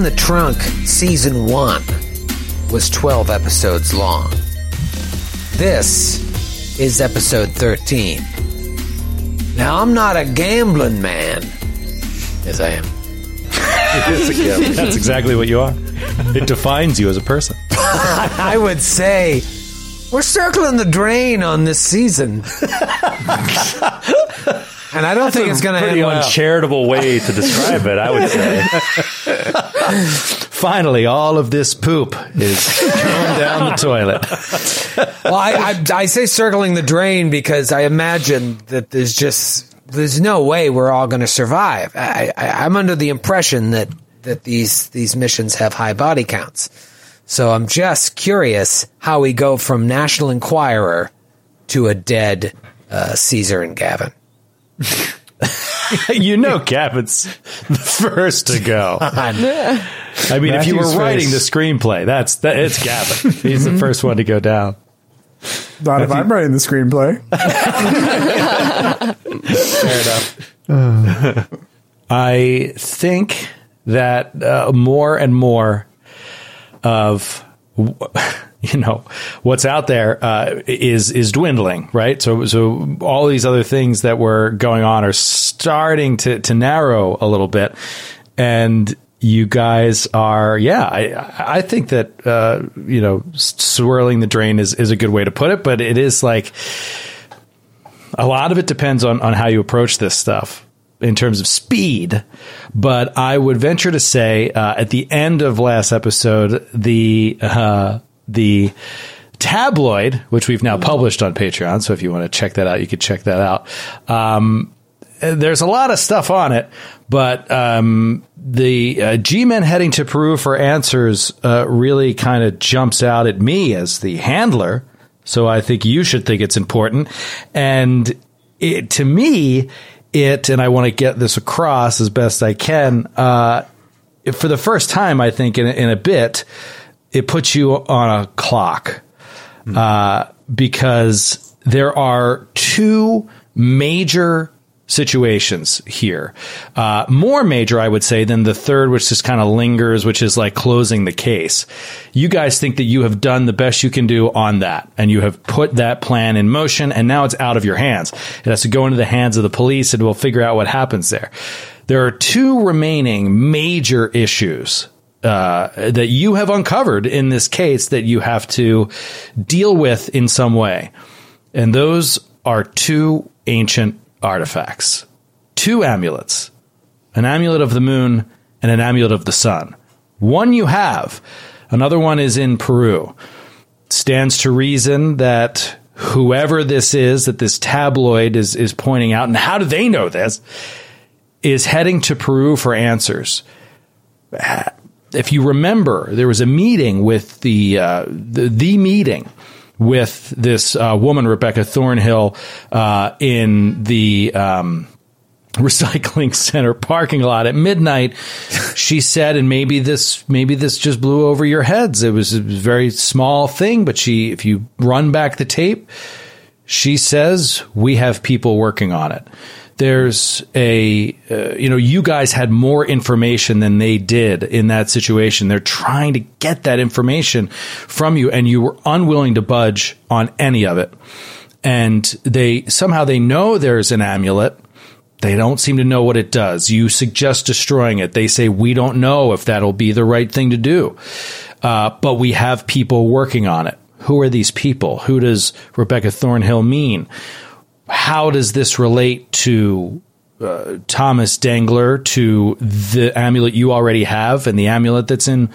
In the Trunk Season 1 was 12 episodes long. This is episode 13. Now, I'm not a gambling man, as I am. That's exactly what you are. It defines you as a person. I would say we're circling the drain on this season. and I don't think it's going to Pretty end well. uncharitable way to describe it, I would say. Finally, all of this poop is going down the toilet. well, I, I, I say circling the drain because I imagine that there's just there's no way we're all going to survive. I, I, I'm under the impression that that these these missions have high body counts. So I'm just curious how we go from National Enquirer to a dead uh, Caesar and Gavin. you know Gavin's the first to go. I mean, if you were Matthew's writing the screenplay, that's that, it's Gavin. He's the first one to go down. Not if I'm writing the screenplay. Fair enough. I think that uh, more and more of you know what's out there uh, is is dwindling, right? So so all these other things that were going on are starting to to narrow a little bit, and you guys are yeah I I think that uh, you know swirling the drain is is a good way to put it, but it is like a lot of it depends on, on how you approach this stuff in terms of speed. But I would venture to say uh, at the end of last episode, the uh, the tabloid, which we've now published on Patreon. So if you want to check that out, you could check that out. Um, there's a lot of stuff on it, but um, the uh, G-Men heading to Peru for answers uh, really kind of jumps out at me as the handler. So I think you should think it's important. And it, to me, it, and I want to get this across as best I can, uh, for the first time, I think in, in a bit, it puts you on a clock. Uh, because there are two major situations here. Uh, more major, I would say, than the third, which just kind of lingers, which is like closing the case. You guys think that you have done the best you can do on that, and you have put that plan in motion, and now it's out of your hands. It has to go into the hands of the police, and we'll figure out what happens there. There are two remaining major issues uh, that you have uncovered in this case that you have to deal with in some way. And those are two ancient artifacts, two amulets, an amulet of the moon and an amulet of the sun. One you have, another one is in Peru. Stands to reason that whoever this is, that this tabloid is, is pointing out, and how do they know this, is heading to Peru for answers if you remember, there was a meeting with the uh, the, the meeting with this uh, woman, Rebecca Thornhill, uh, in the um, recycling center parking lot at midnight. She said, and maybe this maybe this just blew over your heads. It was a very small thing, but she, if you run back the tape, she says we have people working on it there's a uh, you know you guys had more information than they did in that situation. They're trying to get that information from you and you were unwilling to budge on any of it. And they somehow they know there's an amulet. They don't seem to know what it does. You suggest destroying it. They say we don't know if that'll be the right thing to do. Uh, but we have people working on it. Who are these people? Who does rebecca thornhill mean how does this relate to uh, Thomas Dengler, to the amulet you already have, and the amulet that's in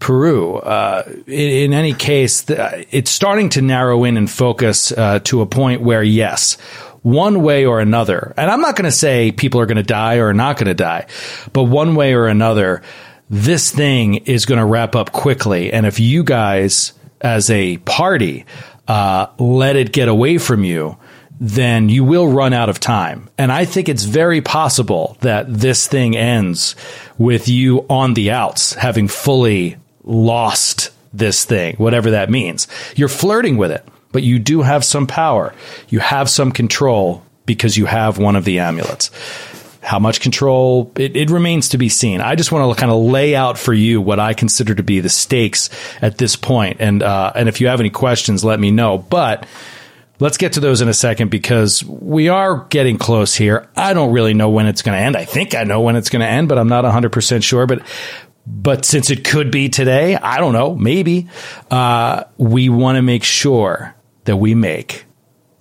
Peru? Uh, in, in any case, the, it's starting to narrow in and focus uh, to a point where, yes, one way or another, and I'm not going to say people are going to die or not going to die, but one way or another, this thing is going to wrap up quickly. And if you guys, as a party, uh, let it get away from you, then you will run out of time. And I think it's very possible that this thing ends with you on the outs, having fully lost this thing, whatever that means. You're flirting with it, but you do have some power. You have some control because you have one of the amulets. How much control? It, it remains to be seen. I just want to kind of lay out for you what I consider to be the stakes at this point. And, uh, and if you have any questions, let me know. But let's get to those in a second because we are getting close here. I don't really know when it's going to end. I think I know when it's going to end, but I'm not 100% sure. But but since it could be today, I don't know, maybe, uh, we want to make sure that we make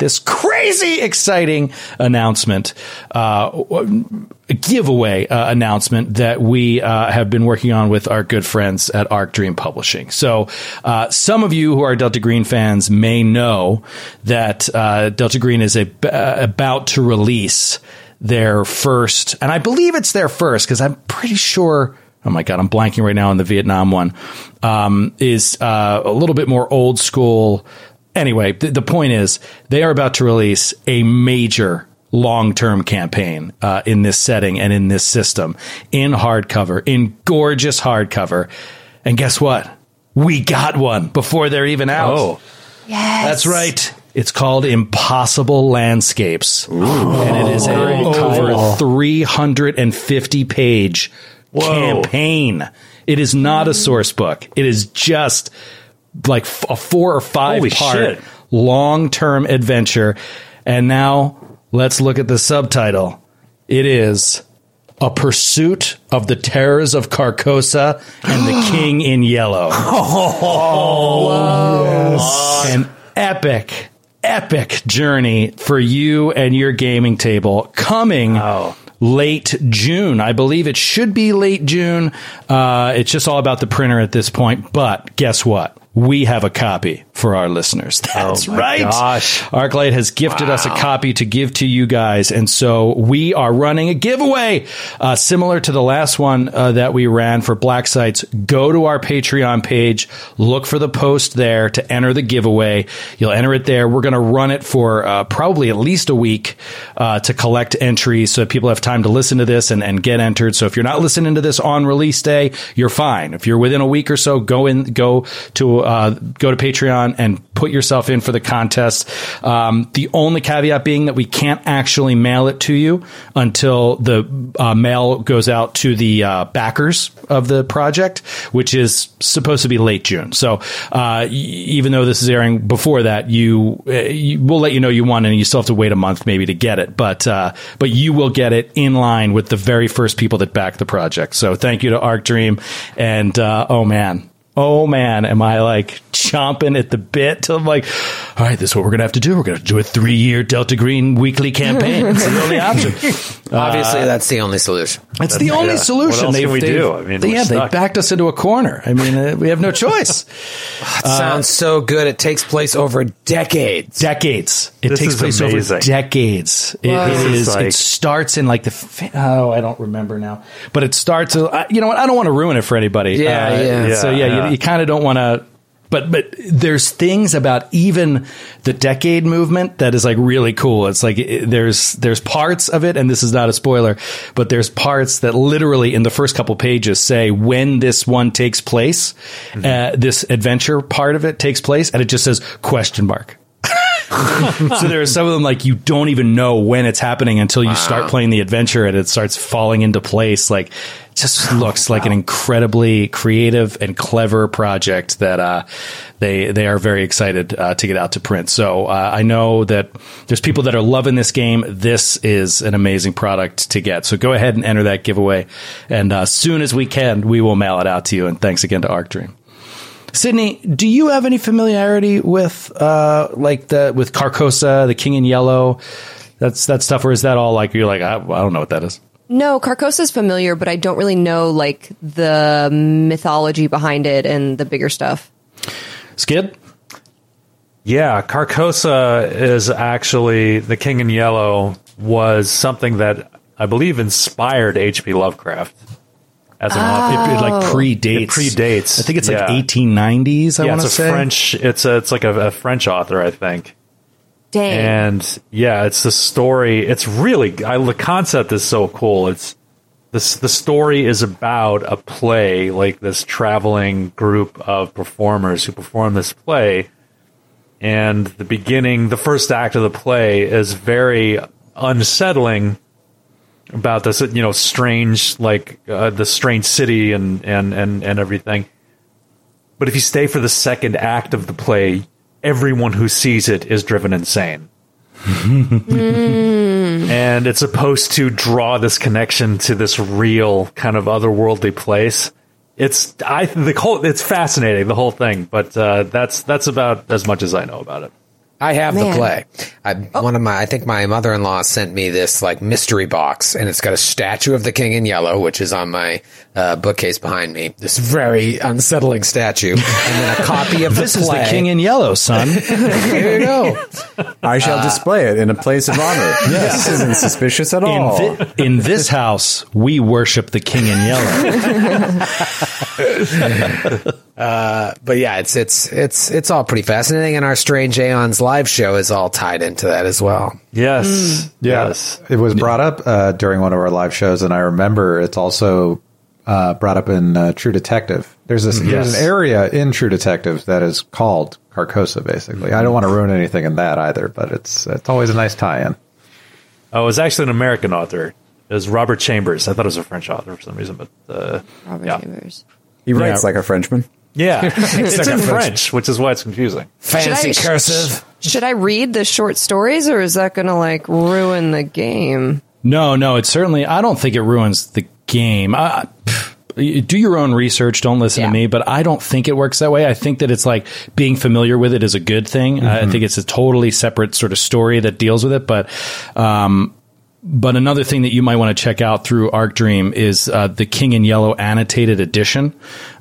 this crazy exciting announcement, uh, giveaway uh, announcement that we uh, have been working on with our good friends at Arc Dream Publishing. So, uh, some of you who are Delta Green fans may know that uh, Delta Green is a, uh, about to release their first, and I believe it's their first because I'm pretty sure oh my god, I'm blanking right now on the Vietnam one, um, is uh, a little bit more old school. Anyway, th- the point is they are about to release a major long term campaign uh, in this setting and in this system in hardcover, in gorgeous hardcover. And guess what? We got one before they're even out. Oh, Yes. That's right. It's called Impossible Landscapes. And it is a over 350 page campaign. It is not a source book. It is just like f- a four or five Holy part long term adventure. And now let's look at the subtitle. It is A Pursuit of the Terrors of Carcosa and the King in Yellow. Oh, An epic, epic journey for you and your gaming table coming late June. I believe it should be late June. Uh, it's just all about the printer at this point. But guess what? We have a copy for our listeners. That's my right. gosh. Arclight has gifted us a copy to give to you guys, and so we are running a giveaway uh, similar to the last one uh, that we ran for Black Sites. Go to our Patreon page, look for the post there to enter the giveaway. You'll enter it there. We're going to run it for uh, probably at least a week uh, to collect entries, so that people have time to listen to this and, and get entered. So if you're not listening to this on release day, you're fine. If you're within a week or so, go in, go to uh, go to Patreon and put yourself in for the contest. Um, the only caveat being that we can't actually mail it to you until the uh, mail goes out to the uh, backers of the project, which is supposed to be late June. So uh, even though this is airing before that, you, uh, you we'll let you know you won, and you still have to wait a month maybe to get it. But but you will get it in line with the very first people that back the project. So thank you to Arc Dream, and oh man. Oh man, am I like chomping at the bit till I'm like, all right, this is what we're gonna have to do. We're gonna do a three year Delta Green weekly campaign. It's the only option. Obviously, that's the only solution. It's the only yeah. solution. What else can we do? I mean, they, we're yeah, they backed us into a corner. I mean, uh, we have no choice. It sounds so good. It takes place over decades. decades. It This takes place amazing. over decades. It, Wow. it is is. like- it starts in like the. Oh, I don't remember now. But it starts. uh, You know what? I don't want to ruin it for anybody. Yeah, Uh, yeah. So Yeah, yeah, yeah. you, kind of don't want to. But but there's things about even the decade movement that is like really cool. It's like it, there's there's parts of it, and this is not a spoiler, but there's parts that literally in the first couple pages say when this one takes place, Mm-hmm. uh, this adventure part of it takes place, and it just says question mark so there are some of them like you don't even know when it's happening until you start playing the adventure and it starts falling into place. Like, just looks like an incredibly creative and clever project that uh, they they are very excited uh, to get out to print. So uh, I know that there's people that are loving this game. This is an amazing product to get. So go ahead and enter that giveaway, and uh, as soon as we can, we will mail it out to you. And thanks again to Arc Dream. Sydney, do you have any familiarity with uh like the with Carcosa, the King in Yellow? That's that stuff, or is that all like you're like I, I don't know what that is? No, Carcosa is familiar, but I don't really know like the mythology behind it and the bigger stuff. Skid? Yeah, Carcosa is actually the King in Yellow was something that I believe inspired H.P. Lovecraft. as an It, author. it, like oh. predates. It predates, I think it's like yeah. 1890s. I yeah, want to it's say French. It's a, it's like a, a French author, I think. Dang. And yeah, it's the story. It's really I, the concept is so cool. It's this the story is about a play, like this traveling group of performers who perform this play. And the beginning, the first act of the play is very unsettling about this, you know, strange like uh, the strange city and and and and everything. But if you stay for the second act of the play, everyone who sees it is driven insane. and it's supposed to draw this connection to this real kind of otherworldly place. It's I the whole it's fascinating the whole thing, but uh, that's that's about as much as I know about it. I have Man. the play. I, One of my, I think my mother-in-law sent me this like mystery box, and it's got a statue of the King in Yellow, which is on my uh, bookcase behind me. This very unsettling statue, and then a copy of the this is the King in Yellow, son. Here you go. I shall Uh, display it in a place of honor. This isn't suspicious at all. in, thi- in this house, we worship the King in Yellow. But yeah, it's it's it's it's all pretty fascinating, and our Strange Aeons live show is all tied into that as well. Yes, Yeah, yes. it was brought up uh, during one of our live shows, and I remember it's also uh, brought up in uh, True Detective. There's this there's an area in True Detective that is called Carcosa. Basically, I don't want to ruin anything in that either, but it's it's always a nice tie-in. Oh, it was actually an American author. It was Robert Chambers. I thought it was a French author for some reason, but uh, Robert yeah. Chambers. He writes Yeah. like a French,man yeah, it's in French, which is why it's confusing. Fancy Should I- cursive. Should I read the short stories, or is that going to like ruin the game? No, no, it certainly. I don't think it ruins the game. I, do your own research. Don't listen Yeah. to me. But I don't think it works that way. I think that it's like being familiar with it is a good thing. I think it's a totally separate sort of story that deals with it. But um, but another thing that you might want to check out through Arc Dream is uh, the King in Yellow annotated edition,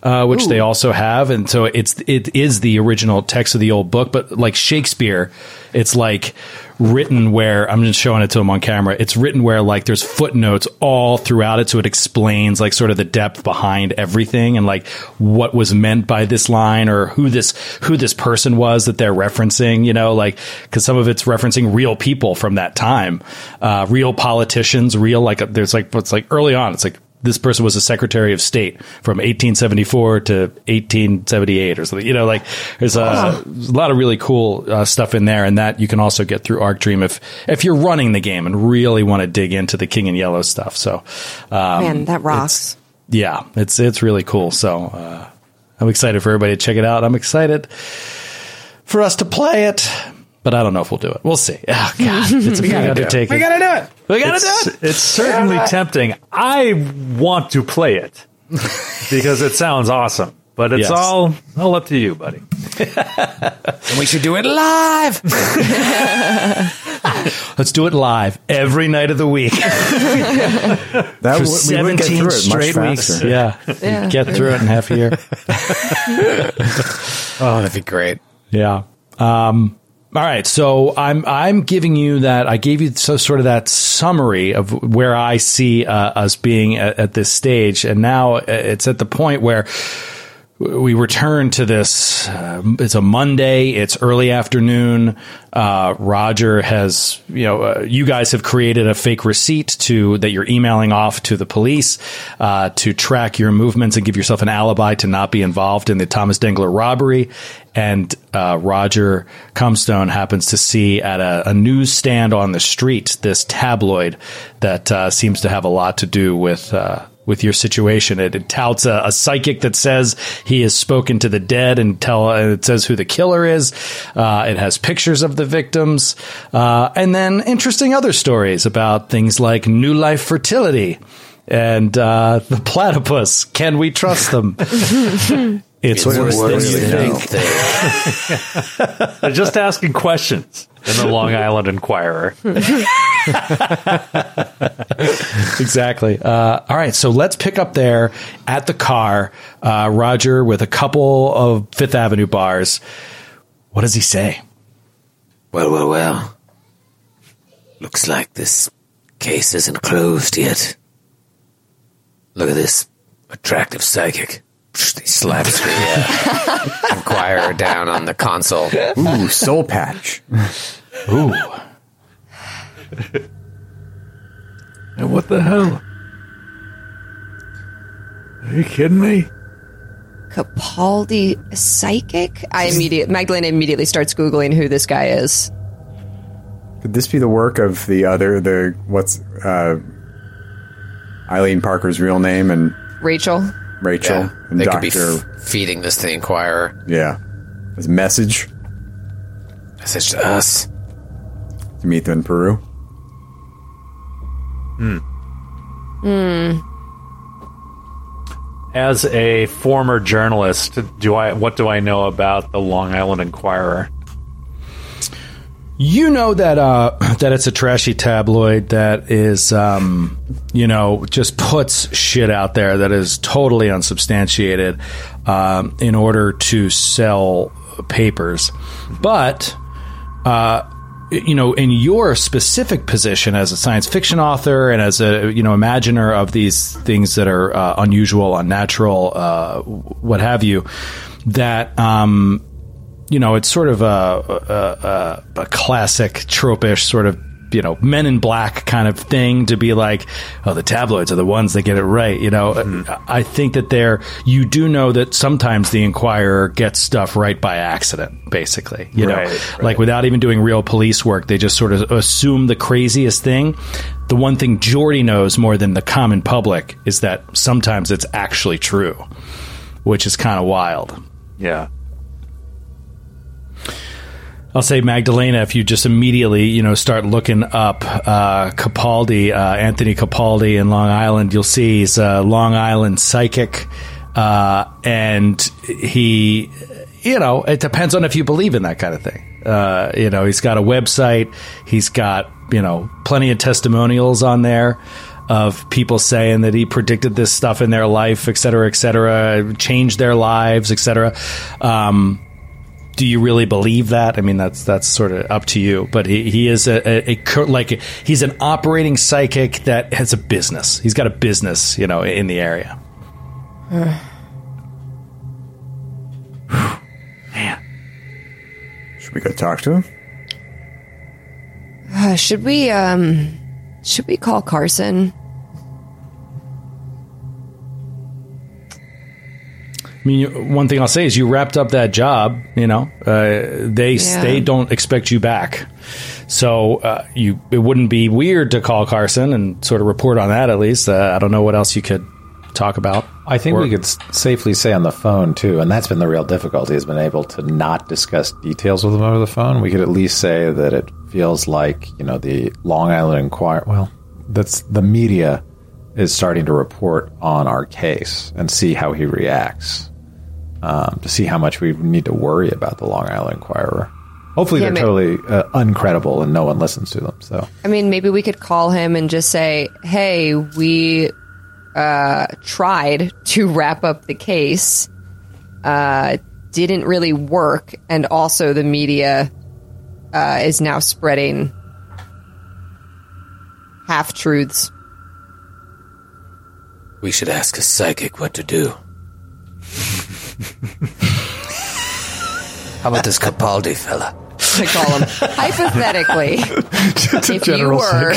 uh, which they also have, and so it's it is the original text of the old book, but like Shakespeare, it's like written where I'm just showing it to him on camera. It's written where like there's footnotes all throughout it, so it explains like sort of the depth behind everything and like what was meant by this line or who this who this person was that they're referencing. You know, like because some of it's referencing real people from that time, uh, real politicians, real like there's like what's like early on. It's like this person was a secretary of state from 1874 to 1878 or something. You know, like there's a, a lot of really cool uh, stuff in there, and that you can also get through Arc Dream if if you're running the game and really want to dig into the King and Yellow stuff. So, um, Man, that rocks. yeah, it's it's really cool. So uh, I'm excited for everybody to check it out. I'm excited for us to play it. But I don't know if we'll do it. We'll see. Oh God, it's a big undertaking. We gotta do it. We gotta It's, do it. it's certainly tempting. I want to play it because it sounds awesome, but it's Yes. all all up to you, buddy. And we should do it live. Let's do it live every night of the week That for would, we would get through it much straight weeks. faster. Yeah, Yeah. get through it in half a year. Oh, that'd be great. Yeah. Um, all right. So I'm I'm giving you that. I gave you so sort of that summary of where I see uh, us being at, at this stage, and now it's at the point where we return to this. Uh, it's a Monday. It's early afternoon. Uh, Roger has, you know, uh, you guys have created a fake receipt to that you're emailing off to the police uh, to track your movements and give yourself an alibi to not be involved in the Thomas Dengler robbery. And uh, Roger Comstone happens to see at a, a newsstand on the street this tabloid that uh, seems to have a lot to do with. With your situation. It, it touts a, a psychic that says he has spoken to the dead and tell uh, it says who the killer is. Uh, it has pictures of the victims, uh, and then interesting other stories about things like new life fertility and uh, the platypus. Can we trust them? it's worse than you think. They're just asking questions in the Long Island Enquirer. exactly. Uh, all right, so let's pick up there at the car. Uh, Roger with a couple of Fifth Avenue bars. What does he say? Well, well, well. Looks like this case isn't closed yet. Look at this attractive psychic. He slaps the uh, Enquirer down on the console. Ooh, soul patch. Ooh. and what the hell? Are you kidding me? Capaldi psychic? I immediate Magdalena immediately starts googling who this guy is. Could this be the work of the other the what's uh, Eileen Parker's real name and Rachel. Rachel Yeah, and they Doctor? could be f- feeding this to the Enquirer. yeah, his message Message to us. to meet them in Peru. Hmm. Hmm. As a former journalist, do I what do I know about the Long Island Enquirer? You know that uh, that it's a trashy tabloid that is, um, you know, just puts shit out there that is totally unsubstantiated um, in order to sell papers. But uh, you know, in your specific position as a science fiction author and as a you know imaginer of these things that are uh, unusual, unnatural, uh, what have you, that um, you know, it's sort of a, a, a, a classic tropish sort of, you know, men in black kind of thing to be like, oh, the tabloids are the ones that get it right. You know, mm-hmm. uh, I think that they're, you do know that sometimes the Enquirer gets stuff right by accident, basically. You know, Right, like without even doing real police work, they just sort of assume the craziest thing. The one thing Jordy knows more than the common public is that sometimes it's actually true, which is kind of wild. Yeah. I'll say Magdalena. If you just immediately, you know, start looking up uh, Capaldi, uh, Anthony Capaldi in Long Island, you'll see he's a Long Island psychic, uh, and he, you know, it depends on if you believe in that kind of thing. Uh, you know, he's got a website. He's got you know plenty of testimonials on there of people saying that he predicted this stuff in their life, et cetera, et cetera, changed their lives, et cetera. Um, do you really believe that? I mean, that's that's sort of up to you. But he, he is a, a, a like he's an operating psychic that has a business. He's got a business, you know, in the area. Man, Should we go talk to him? Uh, should we um should we call Carson? I mean, one thing I'll say is you wrapped up that job. You know, uh, they Yeah. they don't expect you back, so uh, you it wouldn't be weird to call Carson and sort of report on that at least. Uh, I don't know what else you could talk about. I think Or- we could s- safely say on the phone too, and that's been the real difficulty has been able to not discuss details with them over the phone. We could at least say that it feels like you know the Long Island Enquirer. Well, that's the media is starting to report on our case and see how he reacts um, to see how much we need to worry about the Long Island Enquirer. Hopefully, Yeah, they're ma- totally uh, uncredible and no one listens to them. So I mean, maybe we could call him and just say, "Hey, we uh, tried to wrap up the case, uh, didn't really work, and also the media uh, is now spreading half truths." We should ask a psychic what to do. How about this Capaldi fella? I call him hypothetically. if you were,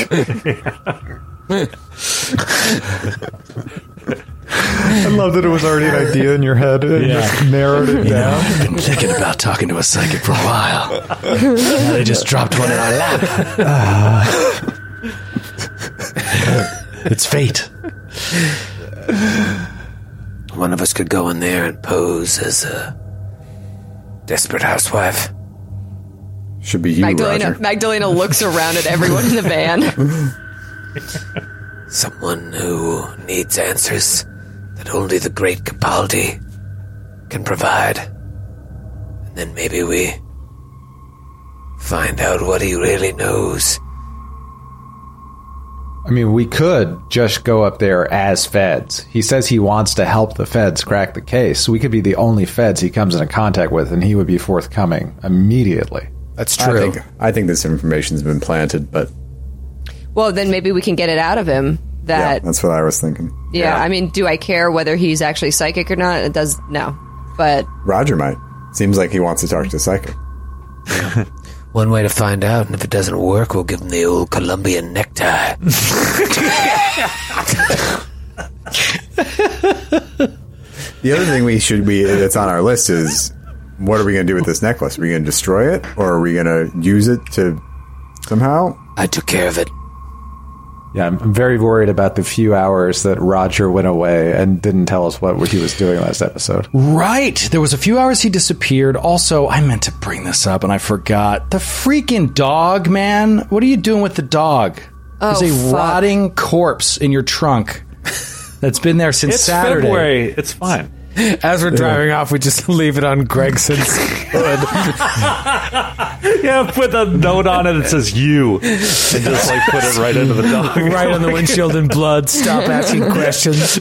I love that it was already an idea in your head and just narrowed it down. I've been thinking about talking to a psychic for a while. Now they just dropped one in our lap. Ah. it's fate. One of us could go in there and pose as a desperate housewife. Should be you, Magdalena Roger. Magdalena looks around at everyone in the van. Someone who needs answers that only the great Capaldi can provide. And then maybe we find out what he really knows. I mean, we could just go up there as feds. He says he wants to help the feds crack the case. We could be the only feds he comes into contact with, and he would be forthcoming immediately. That's I think I think this information's been planted, but Well, then maybe we can get it out of him that That's what I was thinking. yeah, I mean, do I care whether he's actually psychic or not? It does no. But Roger might. Seems like he wants to talk to Psychic. One way to find out, and if it doesn't work, we'll give him the old Colombian necktie. The other thing we should be that's on our list is what are we going to do with this necklace? Are we going to destroy it, or are we going to use it to somehow? I took care of it. Yeah, I'm very worried about the few hours that Roger went away and didn't tell us what he was doing last episode. Right. There was a few hours he disappeared. Also, I meant to bring this up and I forgot. The freaking dog, man. What are you doing with the dog? Oh, There's a fuck. rotting corpse in your trunk that's been there since It's Saturday. February. It's fine. As we're driving off, we just leave it on Gregson's hood. Yeah, put a note on it that says "you" and just like put it right into the dog. right on the windshield in blood. Stop asking questions.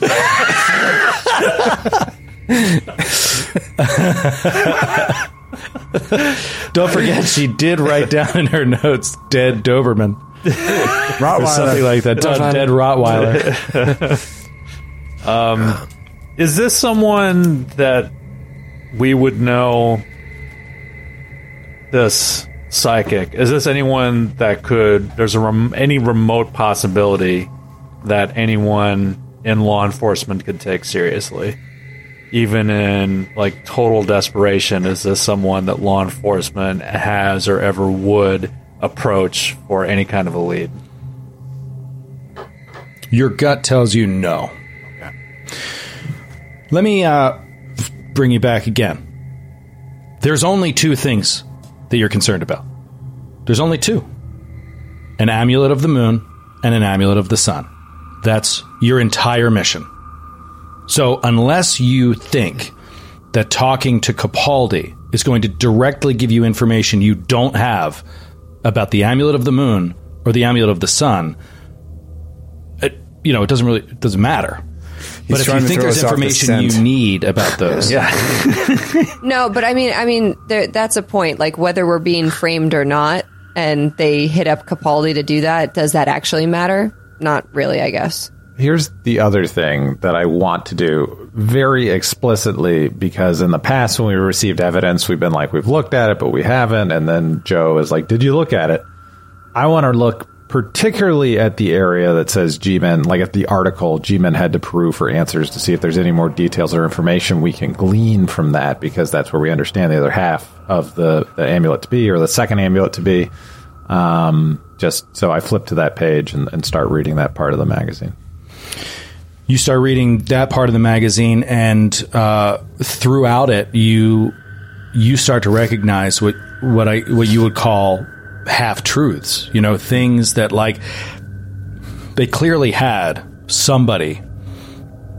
Don't forget, she did write down in her notes "dead Doberman" or Rottweiler. something like that. Dead, dead Rottweiler. Um, Is this someone that we would know? This psychic is this anyone that could? There's a rem, any remote possibility that anyone in law enforcement could take seriously, even in like total desperation. Is this someone that law enforcement has or ever would approach for any kind of a lead? Your gut tells you no. Let me uh, bring you back again. There's only two things that you're concerned about. There's only two an amulet of the moon and an amulet of the sun. That's your entire mission. So, unless you think that talking to Capaldi is going to directly give you information you don't have about the amulet of the moon or the amulet of the sun, it, you know, it doesn't really it doesn't matter. But if you think there's us the information you need about those, yeah, no, but I mean, I mean, there, that's a point. Like whether we're being framed or not, and they hit up Capaldi to do that. Does that actually matter? Not really, I guess. Here's the other thing that I want to do very explicitly because in the past, when we received evidence, we've been like, we've looked at it, but we haven't. And then Joe is like, Did you look at it? I want to look particularly at the area that says G Men, like at the article G Men had to Peru for answers to see if there's any more details or information we can glean from that because that's where we understand the other half of the, the amulet to be or the second amulet to be. Um, just so I flip to that page and, and start reading that part of the magazine. you start reading that part of the magazine, and uh, throughout it, you you start to recognize what what I what you would call half truths. You know, things that like they clearly had somebody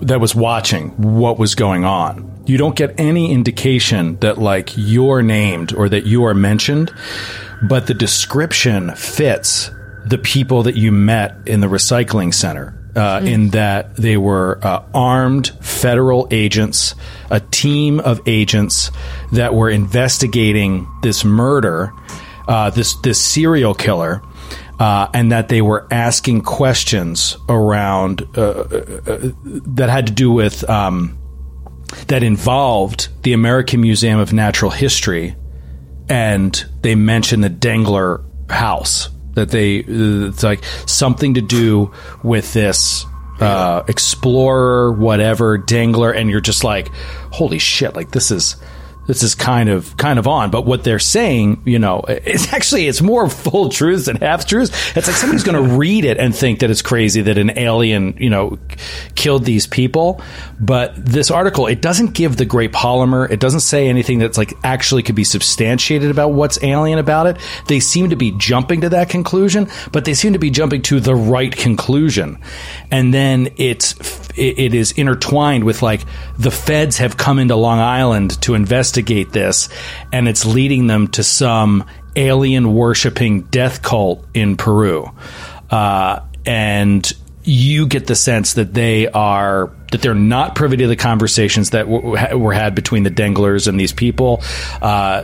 that was watching what was going on. You don't get any indication that like you're named or that you are mentioned, but the description fits the people that you met in the recycling center. Uh, In that they were uh, armed federal agents, a team of agents that were investigating this murder, uh, this this serial killer, uh, and that they were asking questions around uh, uh, that had to do with um, that involved the American Museum of Natural History, and they mentioned the Dengler house. That they it's like something to do with this uh, explorer, whatever Dengler, and you're just like, holy shit! Like this is this is kind of kind of on. But what they're saying, you know, it's actually it's more full truths than half truths. It's like somebody's going to read it and think that it's crazy that an alien, you know, killed these people. But this article, it doesn't give the great polymer. It doesn't say anything that's like actually could be substantiated about what's alien about it. They seem to be jumping to that conclusion, but they seem to be jumping to the right conclusion. And then it's it, it is intertwined with like the feds have come into Long Island to investigate this, and it's leading them to some alien worshipping death cult in Peru, uh, and you get the sense that they are that they're not privy to the conversations that w- were had between the Denglers and these people. Uh,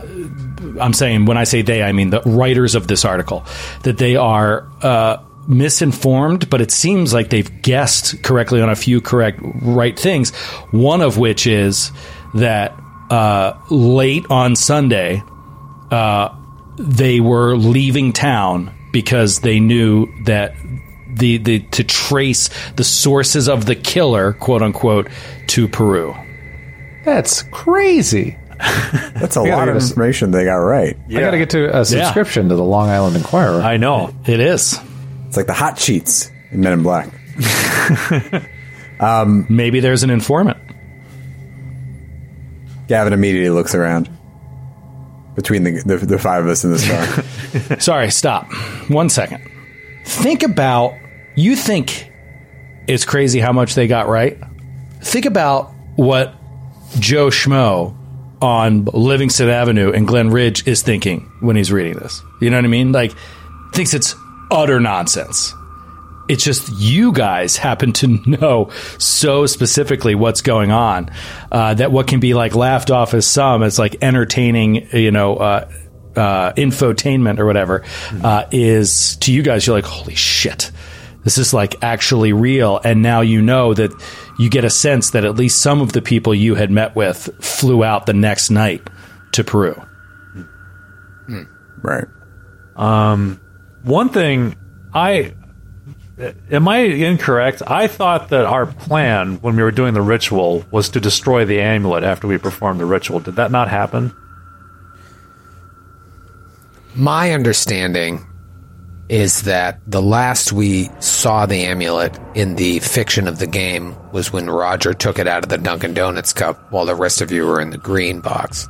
I'm saying when I say they, I mean the writers of this article that they are uh, misinformed, but it seems like they've guessed correctly on a few correct right things. One of which is that uh, late on Sunday, uh, they were leaving town because they knew that the, the to trace the sources of the killer, quote unquote, to Peru. That's crazy. That's a lot of information they got right. I got to get to a subscription to the Long Island Enquirer. I know. It is. It's like the hot sheets in Men in Black. Maybe there's an informant. Gavin immediately looks around between the, the, the five of us in this car. Sorry, stop. One second. Think about you think it's crazy how much they got right. Think about what Joe Schmo on Livingston Avenue and Glen Ridge is thinking when he's reading this. You know what I mean? Like thinks it's utter nonsense. It's just you guys happen to know so specifically what's going on uh, that what can be like laughed off as some as like entertaining, you know, uh, uh, infotainment or whatever uh, is to you guys. You're like, holy shit, this is like actually real. And now you know that you get a sense that at least some of the people you had met with flew out the next night to Peru. right. One thing I Uh, am I incorrect? I thought that our plan when we were doing the ritual was to destroy the amulet after we performed the ritual. Did that not happen? My understanding is that the last we saw the amulet in the fiction of the game was when Roger took it out of the Dunkin' Donuts cup while the rest of you were in the green box.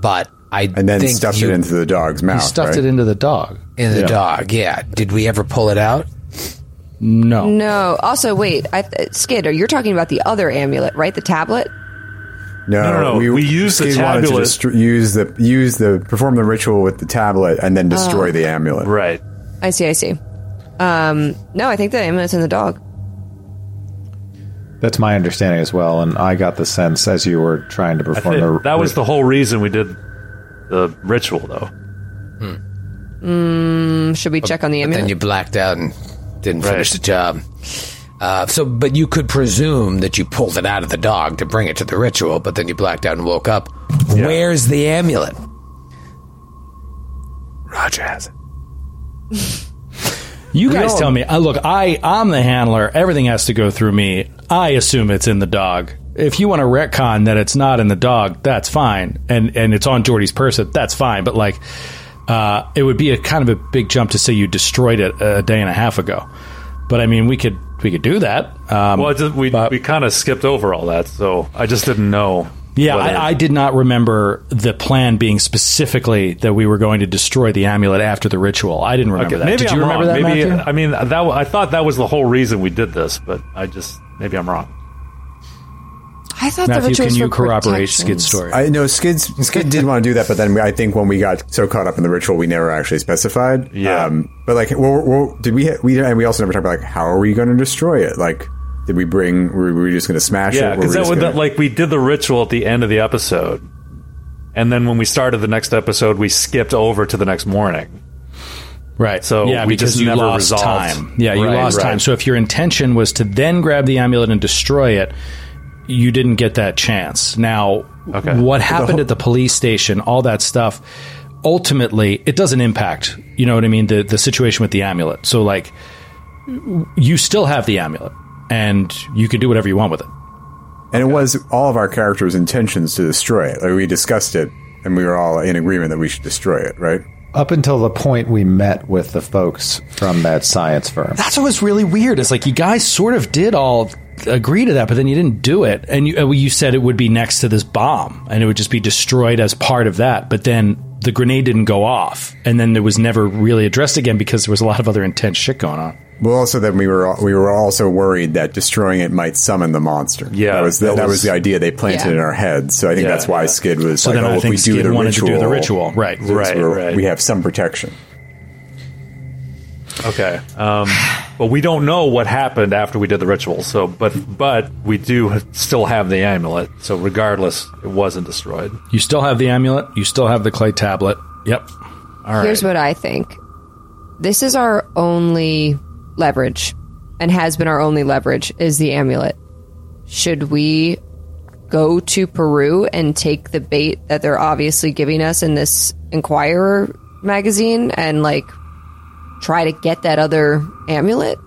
But I And then think stuffed you, it into the dog's mouth. He stuffed right? it into the dog. in the Yeah. dog. Yeah. Did we ever pull it out? No. No. Also, wait, I, Skid, you're talking about the other amulet, right? The tablet. No, No, no, no. We used the Skid wanted to tablet. destro- use the use the perform the ritual with the tablet and then destroy the amulet. Right. I see. I see. Um, no, I think the amulet's in the dog. That's my understanding as well. And I got the sense as you were trying to perform the that was the whole reason we did the ritual, though. Should we check on the But amulet? then you blacked out and didn't Right. finish the job. Uh, so, but you could presume that you pulled it out of the dog to bring it to the ritual, but then you blacked out and woke up. Where's the amulet? Roger has it. You guys tell me. Uh, look, I I'm the handler. Everything has to go through me. I assume it's in the dog. If you want to retcon that it's not in the dog, that's fine, and and it's on Jordy's person, that's fine. But like, uh, it would be a kind of a big jump to say you destroyed it a day and a half ago. But I mean, we could we could do that. Um, Well, just, we but- we kind of skipped over all that, so I just didn't know. Yeah, I, I did not remember the plan being specifically that we were going to destroy the amulet after the ritual. I didn't remember that. maybe did I'm you remember wrong. that, Maybe Matthew? I mean that. I thought that was the whole reason we did this, but I just maybe I'm wrong. I thought the Matthew, ritual can you for corroborate. Skid's story? I know Skid's, Skid did want to do that, but then we, I think when we got so caught up in the ritual, we never actually specified. Yeah. Um, but like, well, well, did we? We and we also never talked about like how are we going to destroy it? Like, did we bring? Were we just going to smash Yeah, it? Were because that would gonna- that, like we did the ritual at the end of the episode, and then when we started the next episode, we skipped over to the next morning. Right. So yeah, we because just you never lost resolved. time. Yeah, you Right, lost right. time. So if your intention was to then grab the amulet and destroy it, you didn't get that chance. Now, Okay. what happened at the police station, all that stuff, ultimately, it doesn't impact. You know what I mean? The the situation with the amulet. So like, you still have the amulet, and you can do whatever you want with it. and it was all of our characters' intentions to destroy it. Like we discussed it, and we were all in agreement that we should destroy it. Right? Up until the point we met with the folks from that science firm. That's what was really weird. Is like you guys sort of did all agree to that, but then you didn't do it, and you, uh, you said it would be next to this bomb, and it would just be destroyed as part of that. But then the grenade didn't go off, and then it was never really addressed again because there was a lot of other intense shit going on. Well, also that we were we were also worried that destroying it might summon the monster. Yeah, that was the, that that, was, was- the idea they planted Yeah. in our heads. So I think Yeah, that's why yeah. Skid was So like, then oh, I if think we do Skid the wanted to ritual, do the ritual, right? so Right, right. we have some protection. Okay, um, but we don't know what happened after we did the ritual. So, but but we do still have the amulet. So regardless, it wasn't destroyed. You still have the amulet. You still have the clay tablet. Yep. All right. Here's what I think. this is our only leverage and has been our only leverage is the amulet. Should we go to Peru and take the bait that they're obviously giving us in this Enquirer magazine and like try to get that other amulet?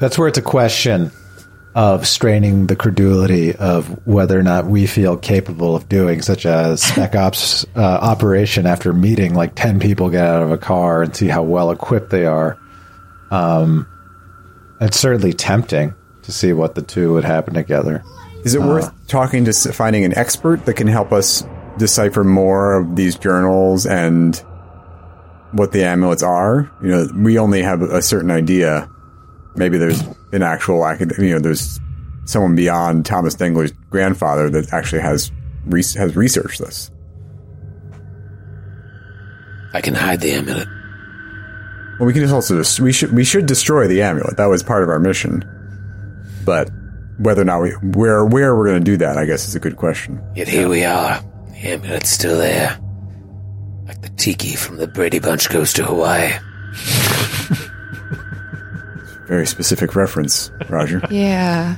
That's where it's a question of straining the credulity of whether or not we feel capable of doing such a spec ops uh, operation after meeting like 10 people get out of a car and see how well equipped they are. Um, it's certainly tempting to see what the two would happen together. Is it worth talking to finding an expert that can help us decipher more of these journals and what the amulets are? You know, we only have a certain idea. Maybe there's an actual you know, there's someone beyond Thomas Dengler's grandfather that actually has has researched this. I can hide the amulet. Well, we can just also just, we should we should destroy the amulet. That was part of our mission. But whether or not we where where we're going to do that, I guess is a good question. Yet here we are. The amulet's still there. Like the tiki from the Brady Bunch goes to Hawaii. Very specific reference, Roger. Yeah.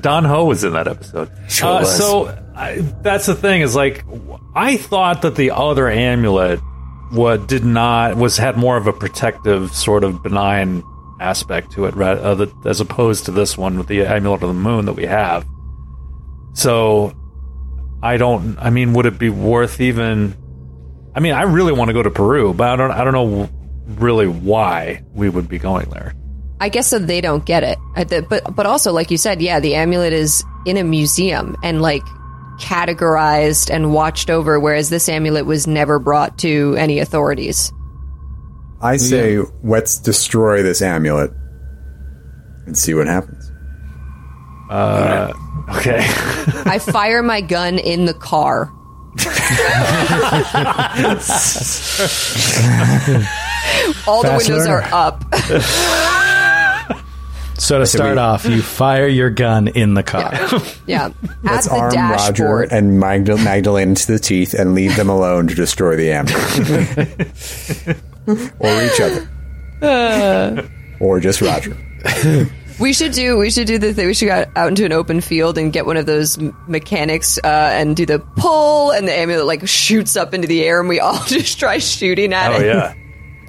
Don Ho was in that episode. Sure Uh, was. So I, that's the thing is like I thought that the other amulet what did not was had more of a protective sort of benign aspect to it, right, uh, that- as opposed to this one with the amulet of the moon that we have. So I don't. I mean, would it be worth even? I mean, I really want to go to Peru, but I don't. I don't know really why we would be going there. I guess so they don't get it. But but also like you said, yeah, the amulet is in a museum and like categorized and watched over whereas this amulet was never brought to any authorities. I say let's destroy this amulet and see what happens. Okay. I fire my gun in the car. All the Fast windows learner. are up. So to start off, you fire your gun in the car. Yeah. At Let's the arm Roger dashboard. and Magdal- Magdalene to the teeth and leave them alone to destroy the amulet. or each other. or just Roger. We should do. We should do the thing. We should go out into an open field and get one of those mechanics uh, and do the pull, and the amulet like shoots up into the air, and we all just try shooting at Oh it. yeah.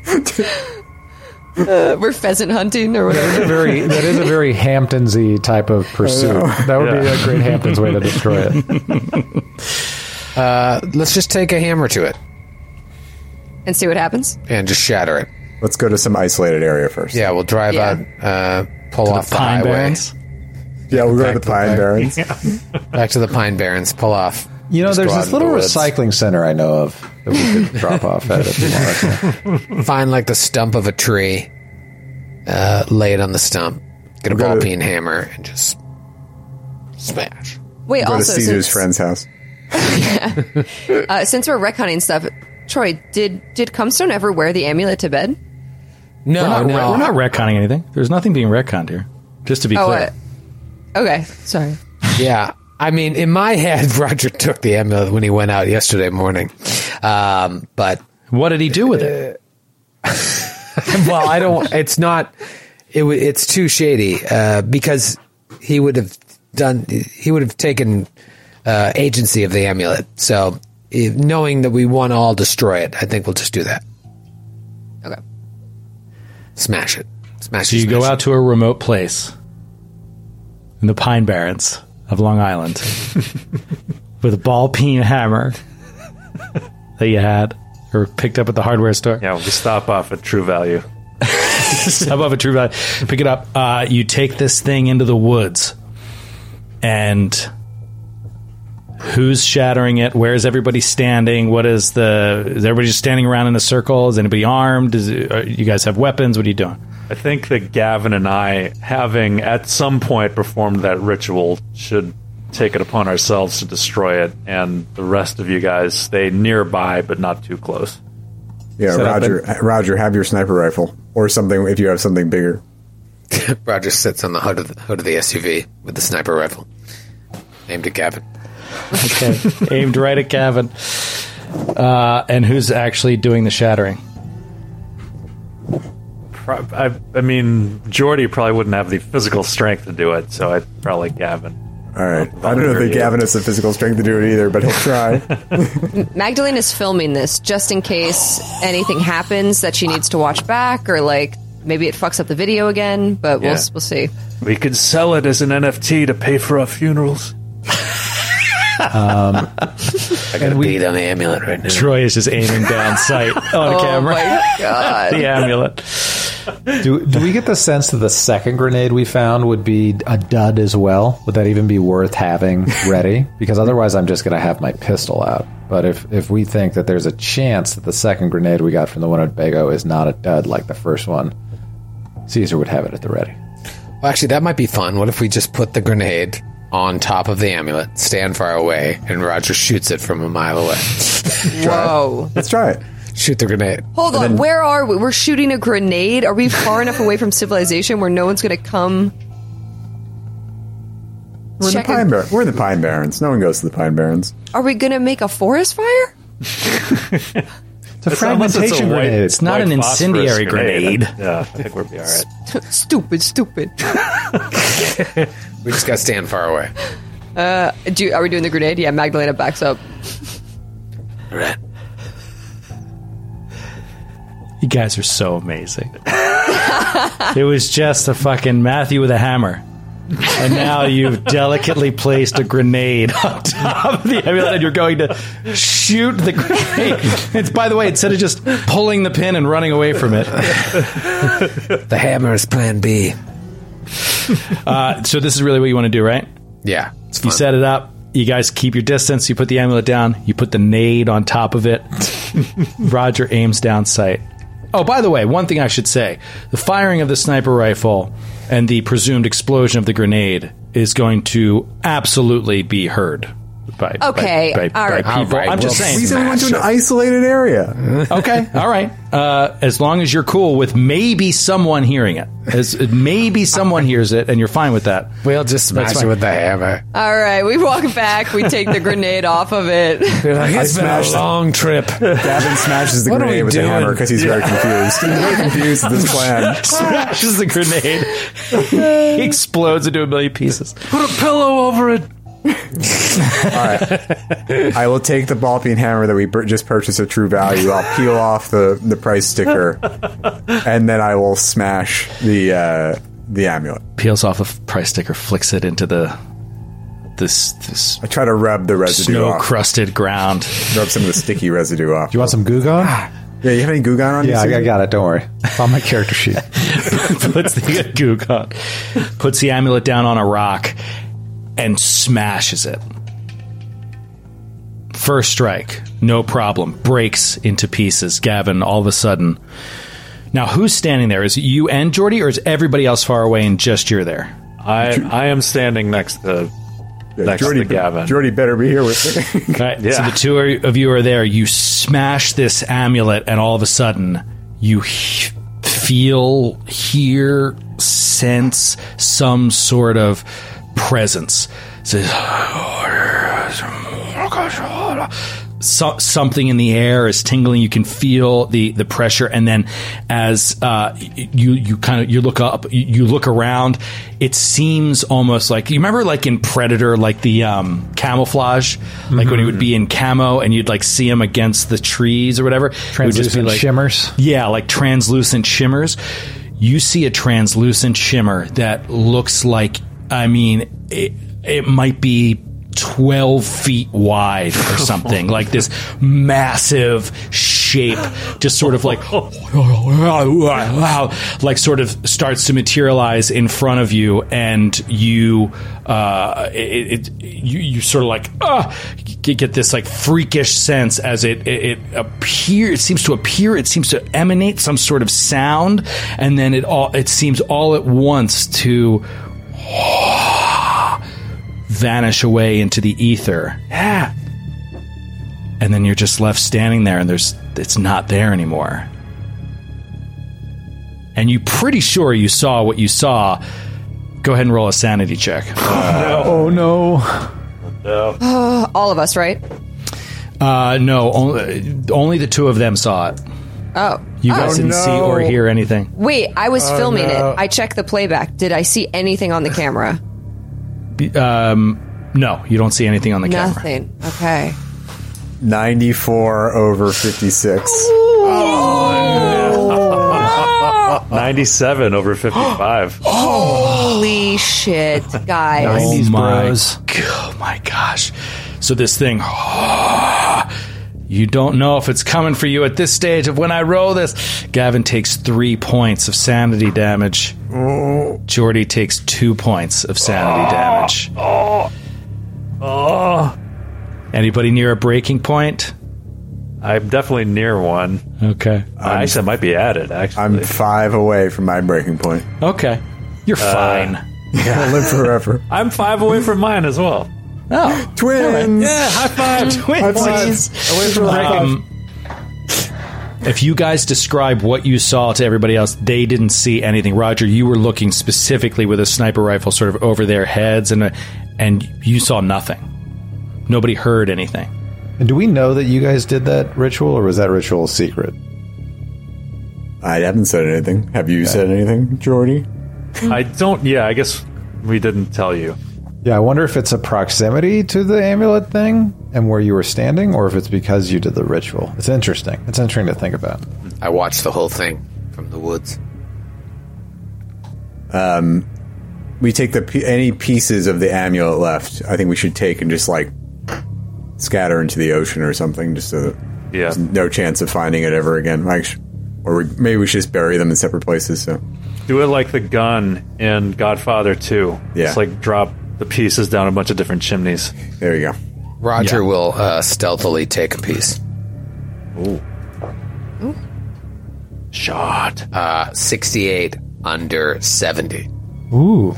Uh, we're pheasant hunting or whatever. very that is a very Hamptonsy type of pursuit. That would be a great Hamptons way to destroy it. Let's just take a hammer to it and see what happens. and just shatter it. Let's go to some isolated area first. Yeah, we'll drive Yeah. out, uh, pull off the, Pine highway, Barrens. Yeah, we'll go to the Pine the- Barrens. back to the Pine Barrens, pull off. You know, Just there's this little the recycling center I know of that we could drop off at if you wanted. Find like the stump of a tree, uh, lay it on the stump, get a We'll ball to- peen hammer, and just smash. Wait, Go to also Caesar's since, friend's house. uh, since we're retconning stuff, Troy, did did Cumstone ever wear the amulet to bed? No, We're not, no, we're not retconning anything. There's nothing being retconned here. Just to be Oh, clear. uh, okay. Sorry. Yeah. I mean, in my head, Roger took the amulet when he went out yesterday morning. Um, but, what did he do with it? well, I don't, it's not, it, wa- it's too shady, uh, because he would have done, he would have taken, uh, agency of the amulet. So, if, knowing that we want to all destroy it, I think we'll just do that. Okay. Smash it. Smash So it. you go smash it. out to a remote place in the Pine Barrens of Long Island with a ball peen hammer that you had or picked up at the hardware store. Yeah, we stop off at True Value. above a true value. Pick it up. Uh, you take this thing into the woods, and who's shattering it? Where is everybody standing? What is the? Is everybody just standing around in a circle? Is anybody armed? Is it, uh, you guys have weapons? What are you doing? I think that Gavin and I, having at some point performed that ritual, should take it upon ourselves to destroy it, and the rest of you guys stay nearby but not too close. Yeah, Set up Roger. Roger, have your sniper rifle or something if you have something bigger. Roger sits on the hood of the, hood of the SUV with the sniper rifle aimed at Gavin. Okay, aimed right at Gavin. Uh, and who's actually doing the shattering? Pro- I, I mean, Jordy probably wouldn't have the physical strength to do it, so I'd probably Gavin. All right. I don't know that Gavin has the physical strength to do it either, but he'll try. Magdalene is filming this just in case anything happens that she needs to watch back, or like maybe it fucks up the video again. But we'll Yeah. we'll see. We could sell it as an NFT to pay for our funerals. Um, I gotta beat on the amulet right now. Troy is just aiming down sight on Oh camera. my god! The amulet. Do, do we get the sense that the second grenade we found would be a dud as well? Would that even be worth having ready? Because otherwise, I'm just going to have my pistol out. But if, if we think that there's a chance that the second grenade we got from the one at Bago is not a dud like the first one, Caesar would have it at the ready. Well, actually, that might be fun. What if we just put the grenade on top of the amulet, stand far away, and Roger shoots it from a mile away? Whoa! Let's try it. Shoot the grenade. Hold on. Where are we? We're shooting a grenade. Are we far enough away from civilization where no one's going to come? We're in, the Check Pine it. Bar- We're in the Pine Barrens. No one goes to the Pine Barrens. Are we going to make a forest fire? It's a Unless it's a fragmentation white- grenade. It's not an incendiary grenade. Yeah, I think we'll be all right. stupid, stupid. We just gotta stand far away. Uh, do are we doing the grenade? Yeah, Magdalena backs up. Right. You guys are so amazing. it was just a fucking Matthew with a hammer. And now you've delicately placed a grenade on top of the amulet and you're going to shoot the grenade. It's by the way, instead of just pulling the pin and running away from it. The hammer is Plan B. Uh, so this is really what you want to do, right? Yeah, You set it up. You guys keep your distance. You put the amulet down. You put the nade on top of it. Roger aims down sight. Oh, by the way, one thing I should say: the firing of the sniper rifle and the presumed explosion of the grenade is going to absolutely be heard by Okay, by, by, all by right. people. All right, I'm just we'll saying. We said we went to an isolated area. Okay, all right. Uh, as long as you're cool with maybe someone hearing it, as maybe someone hears it, and you're fine with that. We'll just smash fine. it with the hammer. All right, we walk back. We take the grenade off of it. You're like, it's been a smashed it. long trip. Gavin smashes the What grenade with the hammer because he's very confused. He's very confused with this plan. Smashes the grenade. he explodes into a million pieces. Put a pillow over it. I will take the ball peen hammer that we pur- just purchased at True Value. I'll peel off the, the price sticker, and then I will smash the uh, the amulet. Peels off a f- price sticker, flicks it into the this this I try to rub the residue snow off. crusted ground. Rub some of the sticky residue off. Do you want some Goo Gone? Yeah, you have any Goo Gone on? you, Yeah, I, I got it. Don't worry. It's on my character sheet. puts the gook on, puts the amulet down on a rock, and smashes it. First strike, no problem. Breaks into pieces. Gavin, all of a sudden. Now, who's standing there? Is it you and Jordy, or is everybody else far away and just you're there? I I am standing next to Yeah, next Jordy, to Gavin. Jordy better be here with me. Okay, so the two are- of you are there. You smash this amulet, and all of a sudden, you he- feel, hear, sense some sort of presence. Says, so, something in the air is tingling. You can feel the the pressure, and then as uh, you you kind of you look up, you, you look around. It seems almost like you remember, like in Predator, like the um, camouflage, like when he would be in camo, and you'd like see him against the trees or whatever. It just be Translucent like- shimmers. yeah, like translucent shimmers. You see a translucent shimmer that looks like, I mean, it, it might be 12 feet wide or something. like this massive shape, just sort of like, like sort of starts to materialize in front of you, and you, uh, it, it you, you sort of like, ah, get this like freakish sense as it it, it appears. It seems to appear. It seems to emanate some sort of sound, and then it all it seems all at once to vanish away into the ether. Yeah. And then you're just left standing there, and there's it's not there anymore. And you pretty sure you saw what you saw. Go ahead and roll a sanity check. oh no! All of us, right? Uh, no, only, only the two of them saw it. Oh. You guys Oh. didn't see or hear anything. Wait, I was filming no. it. I checked the playback. Did I see anything on the camera? Um, no, you don't see anything on the camera. Nothing. Okay. 94 over 56. 97 over 55. Holy shit, guys. Oh 90s my, bros. oh my gosh. So this thing, you don't know if it's coming for you at this stage of when I roll this. Gavin takes three points of sanity damage. Jordy takes two points of sanity damage. Oh, Anybody near a breaking point? I'm definitely near one. Okay. I actually might be at it, actually. I'm five away from my breaking point. Okay. You're uh, fine. I'll live forever. I'm five away from mine as well. Oh. Twins! Yeah, high five. High five. Away from Um, if you guys describe what you saw to everybody else, they didn't see anything. Roger, you were looking specifically with a sniper rifle sort of over their heads, and and you saw nothing. Nobody heard anything. And do we know that you guys did that ritual, or was that ritual secret? I haven't said anything. Have you said anything, Jordy? I don't, yeah, I guess we didn't tell you. Yeah, I wonder if it's a proximity to the amulet thing and where you were standing, or if it's because you did the ritual. It's interesting. It's interesting to think about. I watched the whole thing from the woods. Um, We take the any pieces of the amulet left. I think we should take and just like scatter into the ocean or something, just so Yeah. there's no chance of finding it ever again. Like, or we, maybe we should just bury them in separate places. So Do it like the gun in Godfather 2. Yeah. It's like drop the pieces down a bunch of different chimneys. there you go. Roger will uh, stealthily take a piece. Ooh. Shot. Uh, 68 under 70. Ooh.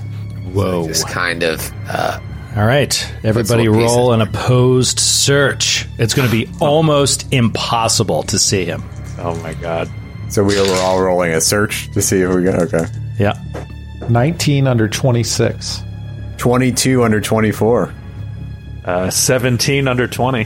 Whoa. Just kind of. Uh, All right. Everybody Let's look roll an opposed search. It's going to be almost impossible to see him. Oh my god. So we were all rolling a search to see if we got okay. Yeah. 19 under 26. Twenty-two under twenty-four. Uh, 17 under 20.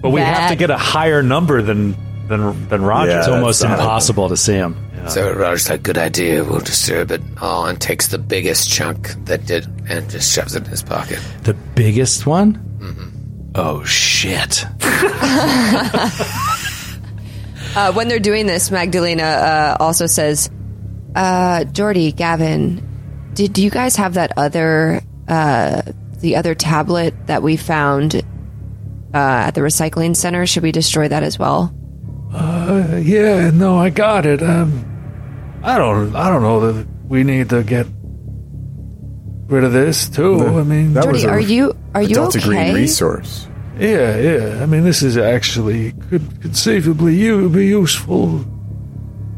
But we have to get a higher number than than than Roger. Yeah. It's almost impossible to see him. so Roger's like, good idea. We'll disturb it all and takes the biggest chunk that did and just shoves it in his pocket. The biggest one? Oh, shit. Uh, when they're doing this, Magdalena uh, also says, uh, Jordy, Gavin, did you guys have that other, uh, the other tablet that we found uh, at the recycling center? Should we destroy that as well? Uh, yeah, no, I got it. Um, I don't, I don't know that we need to get rid of this too. I mean, That was a- are you are a you Delta okay? Green resource. yeah, yeah. I mean, this is actually could conceivably you be useful.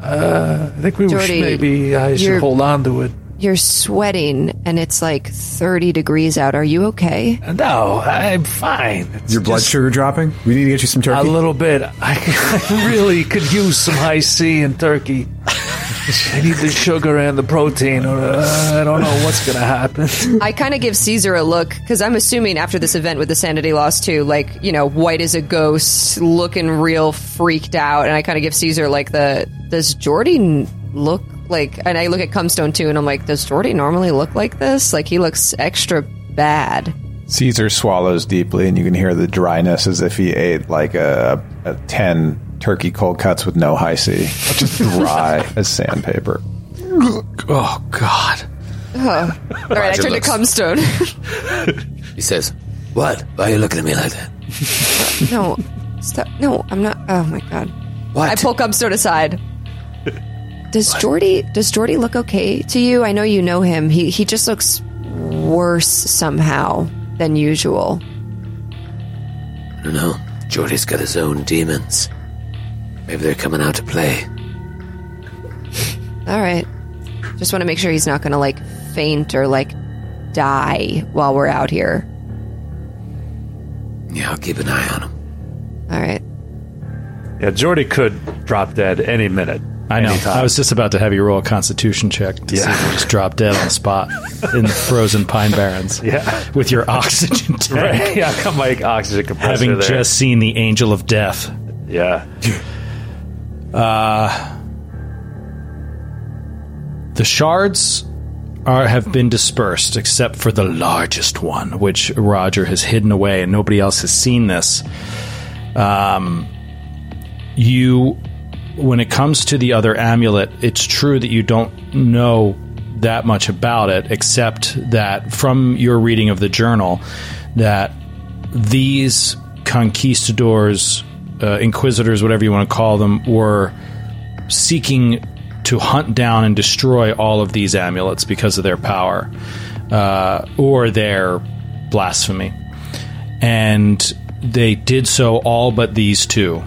Uh, I think we Jordy, should maybe I should hold on to it. You're sweating and it's like 30 degrees out. Are you okay? No, I'm fine. It's Your blood just sugar dropping? We need to get you some turkey. A little bit. I, I really could use some Hi-C and turkey. I need the sugar and the protein, or uh, I don't know what's going to happen. I kind of give Caesar a look because I'm assuming after this event with the sanity loss too, like you know, white as a ghost, looking real freaked out, and I kind of give Caesar like the does Jordy n- look like? And I look at Cumstone too, and I'm like, does Jordy normally look like this? Like he looks extra bad. Caesar swallows deeply, and you can hear the dryness as if he ate like a, a 10 turkey cold cuts with no Hi-C. Just dry as sandpaper. Oh, God. Oh. All right, I Roger turn to Cumstone. He says, What? Why are you looking at me like that? no, stop. No, I'm not. Oh my god. What? I pull Cumstone aside. Does Jordy does Jordy look okay to you? I know you know him. He he just looks worse somehow than usual. I don't know. Jordy's got his own demons. Maybe they're coming out to play. All right. Just want to make sure he's not going to like faint or like die while we're out here. Yeah, I'll keep an eye on him. All right. Yeah, Jordy could drop dead any minute. I know. Anytime. I was just about to have you roll a Constitution check to see if you just drop dead on the spot in the frozen pine barrens. Yeah. with your oxygen tank, Right. Yeah, I've got my oxygen compressor having there. just seen the Angel of Death. yeah. The shards are have been dispersed except for the largest one, which Roger has hidden away, and nobody else has seen this. Um, you, when it comes to the other amulet, it's true that you don't know that much about it, except that from your reading of the journal, that these conquistadors, uh, inquisitors, whatever you want to call them, were seeking to hunt down and destroy all of these amulets because of their power uh, or their blasphemy. And they did so all but these two.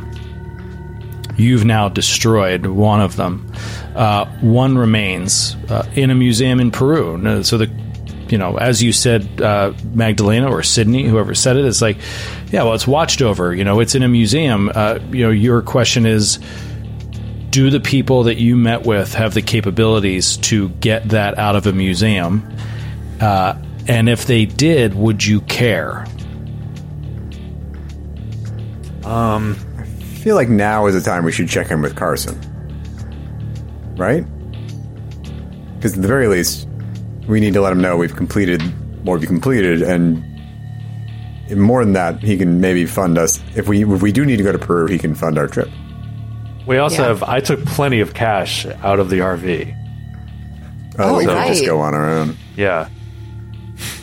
You've now destroyed one of them. Uh, one remains uh, in a museum in Peru. So the you know, as you said, uh, Magdalena or Sydney, whoever said it, it, is like, yeah, well, it's watched over. You know, it's in a museum. Uh, you know, your question is, do the people that you met with have the capabilities to get that out of a museum? Uh, and if they did, would you care? I feel like now is the time we should check in with Carson. Right? Because at the very least, we need to let him know we've completed what we've completed, and more than that, he can maybe fund us. If we if we do need to go to Peru, he can fund our trip. We also Yeah. have. I took plenty of cash out of the RV. Oh, we Oh, can just go on our own. Yeah.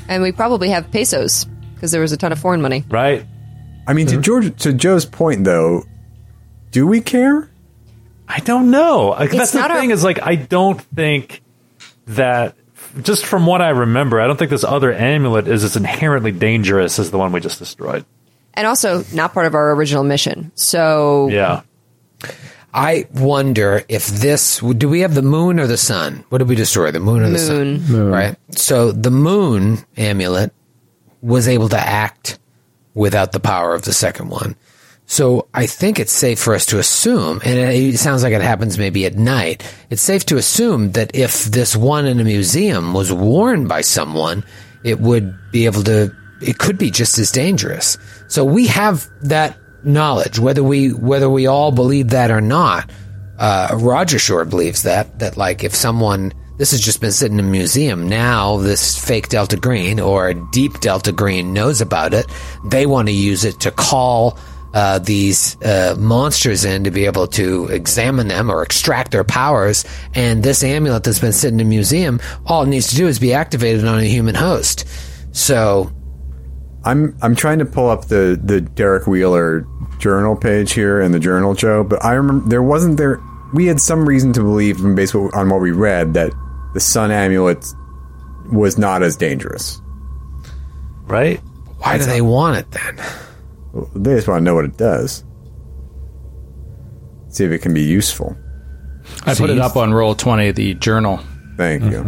And we probably have pesos because there was a ton of foreign money. Right. I mean, to George, to Joe's point, though, do we care? I don't know. Like, that's the not our- thing. Is like I don't think that. Just from what I remember, I don't think this other amulet is as inherently dangerous as the one we just destroyed. And also not part of our original mission. So Yeah. I wonder if this do we have the moon or the sun? What did we destroy? The moon or the sun? Right. So the moon amulet was able to act without the power of the second one. So I think it's safe for us to assume, and it sounds like it happens maybe at night. It's safe to assume that if this one in a museum was worn by someone, it would be able to. It could be just as dangerous. So we have that knowledge, whether we whether we all believe that or not. Uh, Roger Shore believes that that like if someone this has just been sitting in a museum now this fake Delta Green or deep Delta Green knows about it. They want to use it to call uh, these uh, monsters in to be able to examine them or extract their powers. And this amulet that's been sitting in a museum, all it needs to do is be activated on a human host. So I'm I'm trying to pull up the the Derek Wheeler journal page here in the journal, Joe. But I remember there wasn't there. We had some reason to believe, based on what we read, that the sun amulet was not as dangerous. Right. why do they want it then? They just want to know what it does. See if it can be useful. I put it up on Roll20, the journal. Thank you.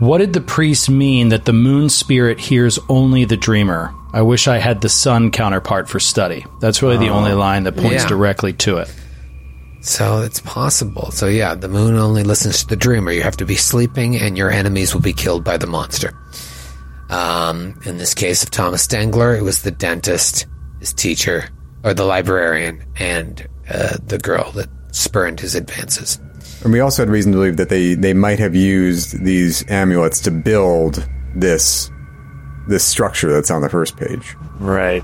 What did the priest mean that the moon spirit hears only the dreamer? I wish I had the sun counterpart for study. That's really the only line that points Yeah. directly to it. So it's possible. So yeah, the moon only listens to the dreamer. You have to be sleeping, and your enemies will be killed by the monster. Um, in this case of Thomas Dengler, it was the dentist, his teacher, or the librarian, and uh, the girl that spurned his advances. And we also had reason to believe that they, they might have used these amulets to build this this structure that's on the first page. Right.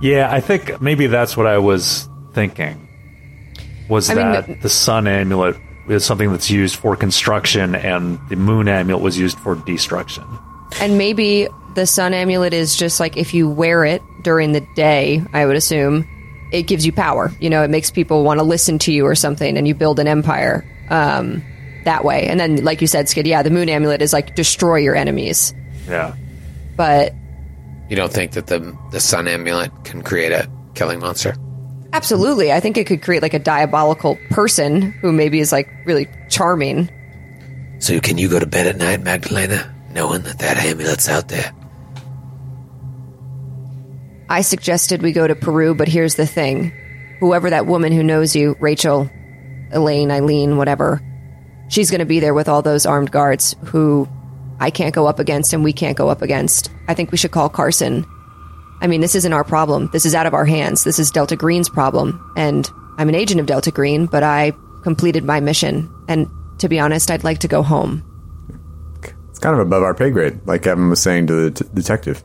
Yeah, I think maybe that's what I was thinking. Was I that the- the sun amulet is something that's used for construction and the moon amulet was used for destruction. And maybe the sun amulet is just like if you wear it during the day, I would assume, it gives you power. You know, it makes people want to listen to you or something, and you build an empire um, that way. And then, like you said, Skid, yeah, the moon amulet is like destroy your enemies. Yeah. But You don't think that the the sun amulet can create a killing monster? absolutely, I think it could create like a diabolical person who maybe is like really charming. So can you go to bed at night, Magdalena, knowing that that amulet's out there? I suggested we go to Peru, but here's the thing. Whoever that woman who knows you, Rachel, Elaine, Eileen, whatever. She's going to be there with all those armed guards who I can't go up against and we can't go up against. I think we should call Carson. I mean, this isn't our problem. This is out of our hands. This is Delta Green's problem. And I'm an agent of Delta Green, but I completed my mission. And to be honest, I'd like to go home. It's kind of above our pay grade, like Evan was saying to the t- detective.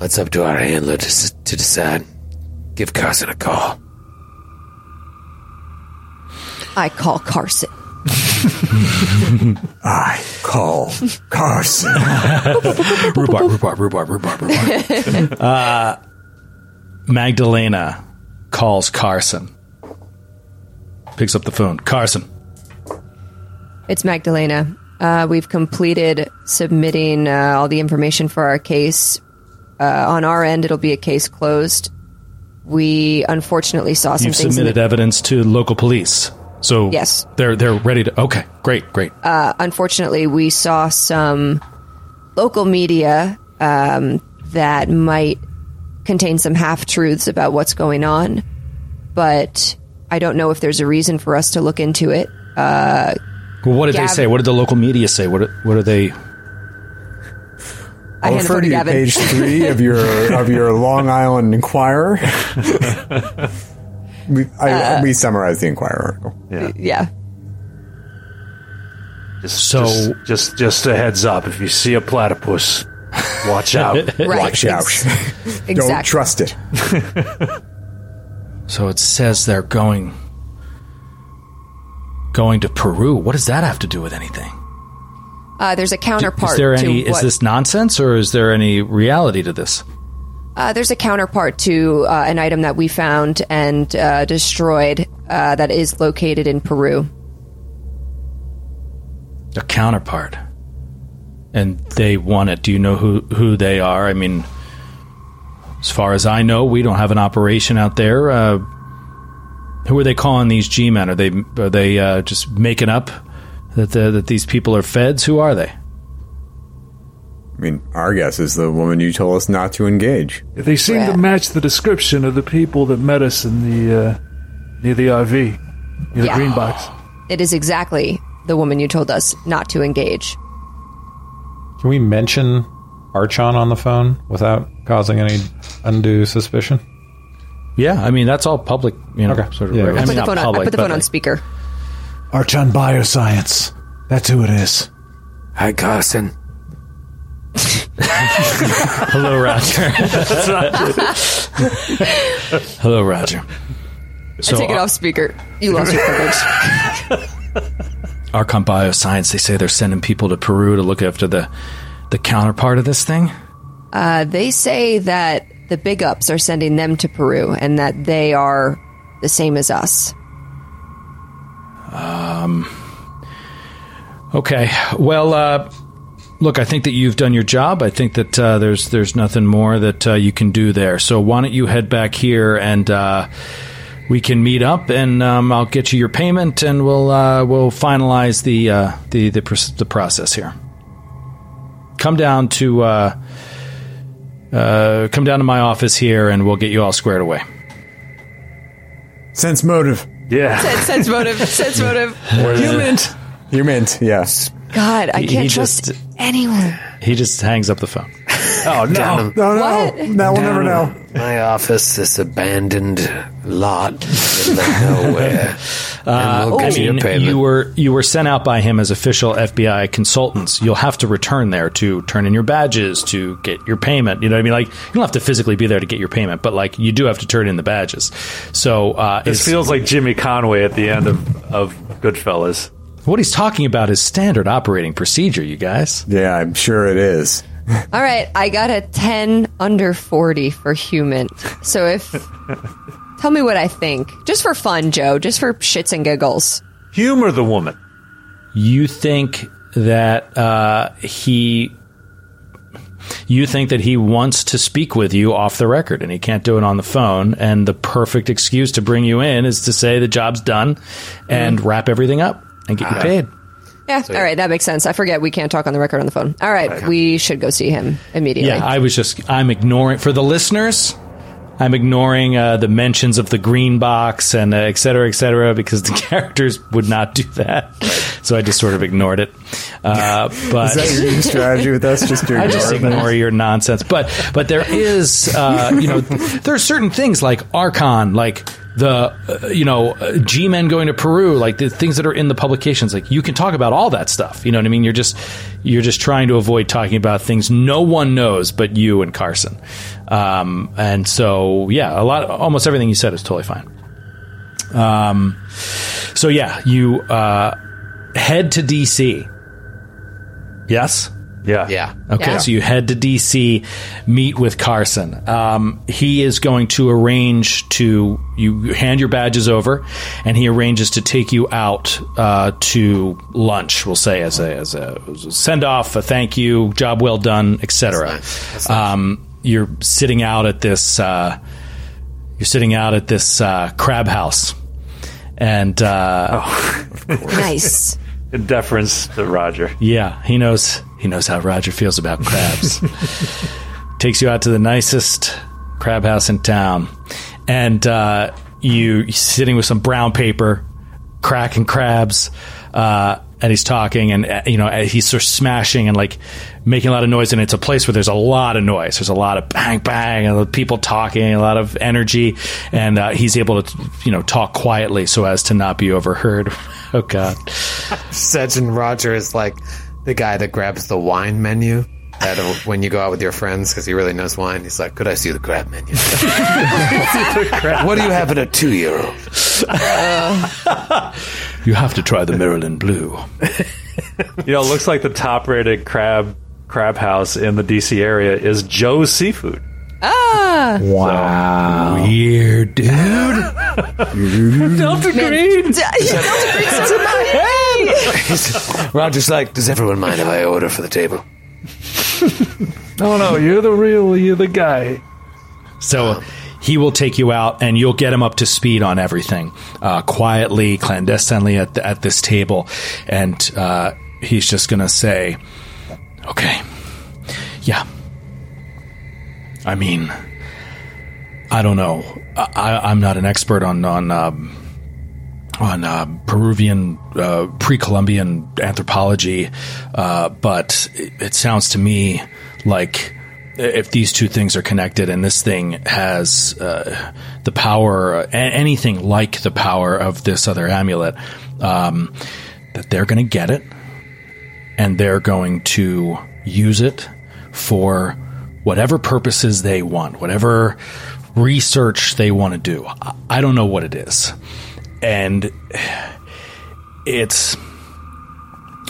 It's up to our handler to, to decide. Give Carson a call. I call Carson. I call Carson. Rhubarb, rhubarb, rhubarb, rhubarb, rhubarb. uh, Magdalena calls Carson. Picks up the phone. Carson. It's Magdalena. Uh, we've completed submitting uh, all the information for our case. Uh, on our end, it'll be a case closed. We unfortunately saw some You've things. submitted the- evidence to local police. So Yes. they're they're ready to. Okay, great, great. unfortunately, we saw some local media um, that might contain some half truths about what's going on, but I don't know if there's a reason for us to look into it. well, what did they say? What did the local media say? What what are they? I I'll refer phone to to you, page three of your of your Long Island Enquirer. we, I, uh, we summarized the Enquirer article. Yeah. Just, So- just, just, just a heads up. If you see a platypus, watch out. Right. Watch out! Exactly. Don't trust it. So it says they're going going to Peru. What does that have to do with anything? Uh, there's a counterpart Is there any? Is what, this nonsense or is there any reality to this? uh, there's a counterpart to uh, an item that we found and uh, destroyed uh, that is located in Peru. A counterpart, and they want it. Do you know who who they are? I mean, as far as I know, we don't have an operation out there. Uh, who are they calling these G men? Are they are they uh, just making up that the, that these people are feds? Who are they? I mean, our guess is the woman you told us not to engage. They seem Rat. to match the description of the people that met us in the uh, near the RV, near the Yeah. green box. It is exactly the woman you told us not to engage. Can we mention Archon on the phone without causing any undue suspicion? Yeah, I mean that's all public. You know, Okay. sort of. Yeah, I I mean, I put the not phone on, I put the but phone on like- speaker. Archon Bioscience. That's who it is. Hi, Carson. Hello, Roger. Hello, Roger. So, I take it off speaker. You lost your privilege. Archon Bioscience, they say they're sending people to Peru to look after the the counterpart of this thing. Uh, they say that the big ups are sending them to Peru and that they are the same as us. Okay. Well, uh, look, I think that you've done your job. I think that uh, there's there's nothing more that uh, you can do there. So why don't you head back here and uh, we can meet up, and um, I'll get you your payment, and we'll uh, we'll finalize the uh, the the, pr- the process here. Come down to uh, come down to my office here, and we'll get you all squared away. Sense motive. Yeah. sense motive. Sense motive. You meant. You meant, yes. God, I He- can't he trust just- anyone. He just hangs up the phone. Oh no. No, no. What? Now we'll never know. My office, this abandoned lot in the nowhere. and we'll I get you your mean, payment. you were you were sent out by him as official FBI consultants. You'll have to return there to turn in your badges to get your payment. You know what I mean? Like you don't have to physically be there to get your payment, but like you do have to turn in the badges. So uh, This it's- feels like Jimmy Conway at the end of, of Goodfellas. what he's talking about is standard operating procedure. You guys, Yeah, I'm sure it is. All right, I got a 10 under 40 for HUMINT. So if. tell me what I think. Just for fun, Joe. Just for shits and giggles. Humor the woman. you think that uh, he. You think that he wants to speak with you off the record and he can't do it on the phone. And the perfect excuse to bring you in is to say the job's done and wrap everything up and get you paid. Yeah, all right, that makes sense. I forget we can't talk on the record on the phone. All right, we should go see him immediately. Yeah, I was just I'm ignoring for the listeners. I'm I'm ignoring uh, the mentions of the green box and uh, et cetera, et cetera, because the characters would not do that. So I just sort of ignored it. Uh, but Is that your new strategy with us? Just to I just it? ignore your nonsense. But but there is uh, you know there are certain things like Archon, like the uh, you know uh, G men going to Peru, like the things that are in the publications. Like you can talk about all that stuff. You know what I mean? You're just you're just trying to avoid talking about things no one knows but you and Carson. Um, and so yeah, a lot, almost everything you said is totally fine. Um, so yeah, you uh, head to DC. Yes. Yeah. Yeah. Okay, Yeah. so you head to DC, meet with Carson. Um, he is going to arrange to you hand your badges over, and he arranges to take you out uh, to lunch. We'll say as a as a, send off, a thank you, job well done, etc. That's nice. That's nice. Um, you're sitting out at this. Uh, you're sitting out at this uh, crab house, and uh, Nice. In deference to Roger. Yeah, he knows he knows how Roger feels about crabs. Takes you out to the nicest crab house in town, and uh, you you're sitting with some brown paper, cracking crabs, uh, and he's talking, and uh, you know uh, he's sort of smashing and like making a lot of noise, and it's a place where there's a lot of noise. There's a lot of bang bang, and people talking, a lot of energy, and uh, he's able to you know talk quietly so as to not be overheard. Oh God. Sedge and Roger is like the guy that grabs the wine menu. That uh, when you go out with your friends, because he really knows wine, he's like, "Could I see the crab menu? what do you have in a two-year-old?" You have to try the Maryland Blue. You know, it looks like the top rated crab crab house in the DC area is Joe's Seafood. Ah, Wow. Weird, dude. Delta Green. Roger's like, "Does everyone mind if I order for the table?" No, no, you're the real, you're the guy. So he will take you out, and you'll get him up to speed on everything, uh, quietly, clandestinely at the, at this table, and uh, he's just gonna say, "Okay, yeah." I mean, I don't know. I, I'm not an expert on on. Um, on uh, Peruvian, uh, pre-Columbian anthropology, uh, but it, it sounds to me like if these two things are connected, and this thing has uh, the power, a- anything like the power of this other amulet, um, that they're going to get it, and they're going to use it for whatever purposes they want, whatever research they want to do. I- I don't know what it is and it's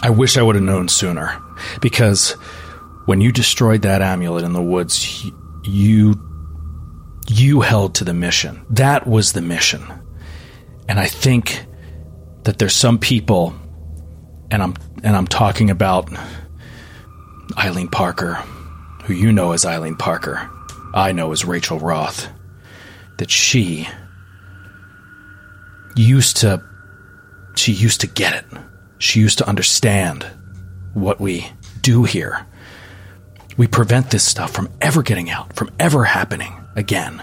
I wish I would have known sooner. Because when you destroyed that amulet in the woods you you held to the mission. That was the mission. And I think that there's some people and I'm and I'm talking about Eileen Parker who you know as Eileen Parker. I know as Rachel Roth that she used to she used to get it. She used to understand what we do here. We prevent this stuff from ever getting out, from ever happening again.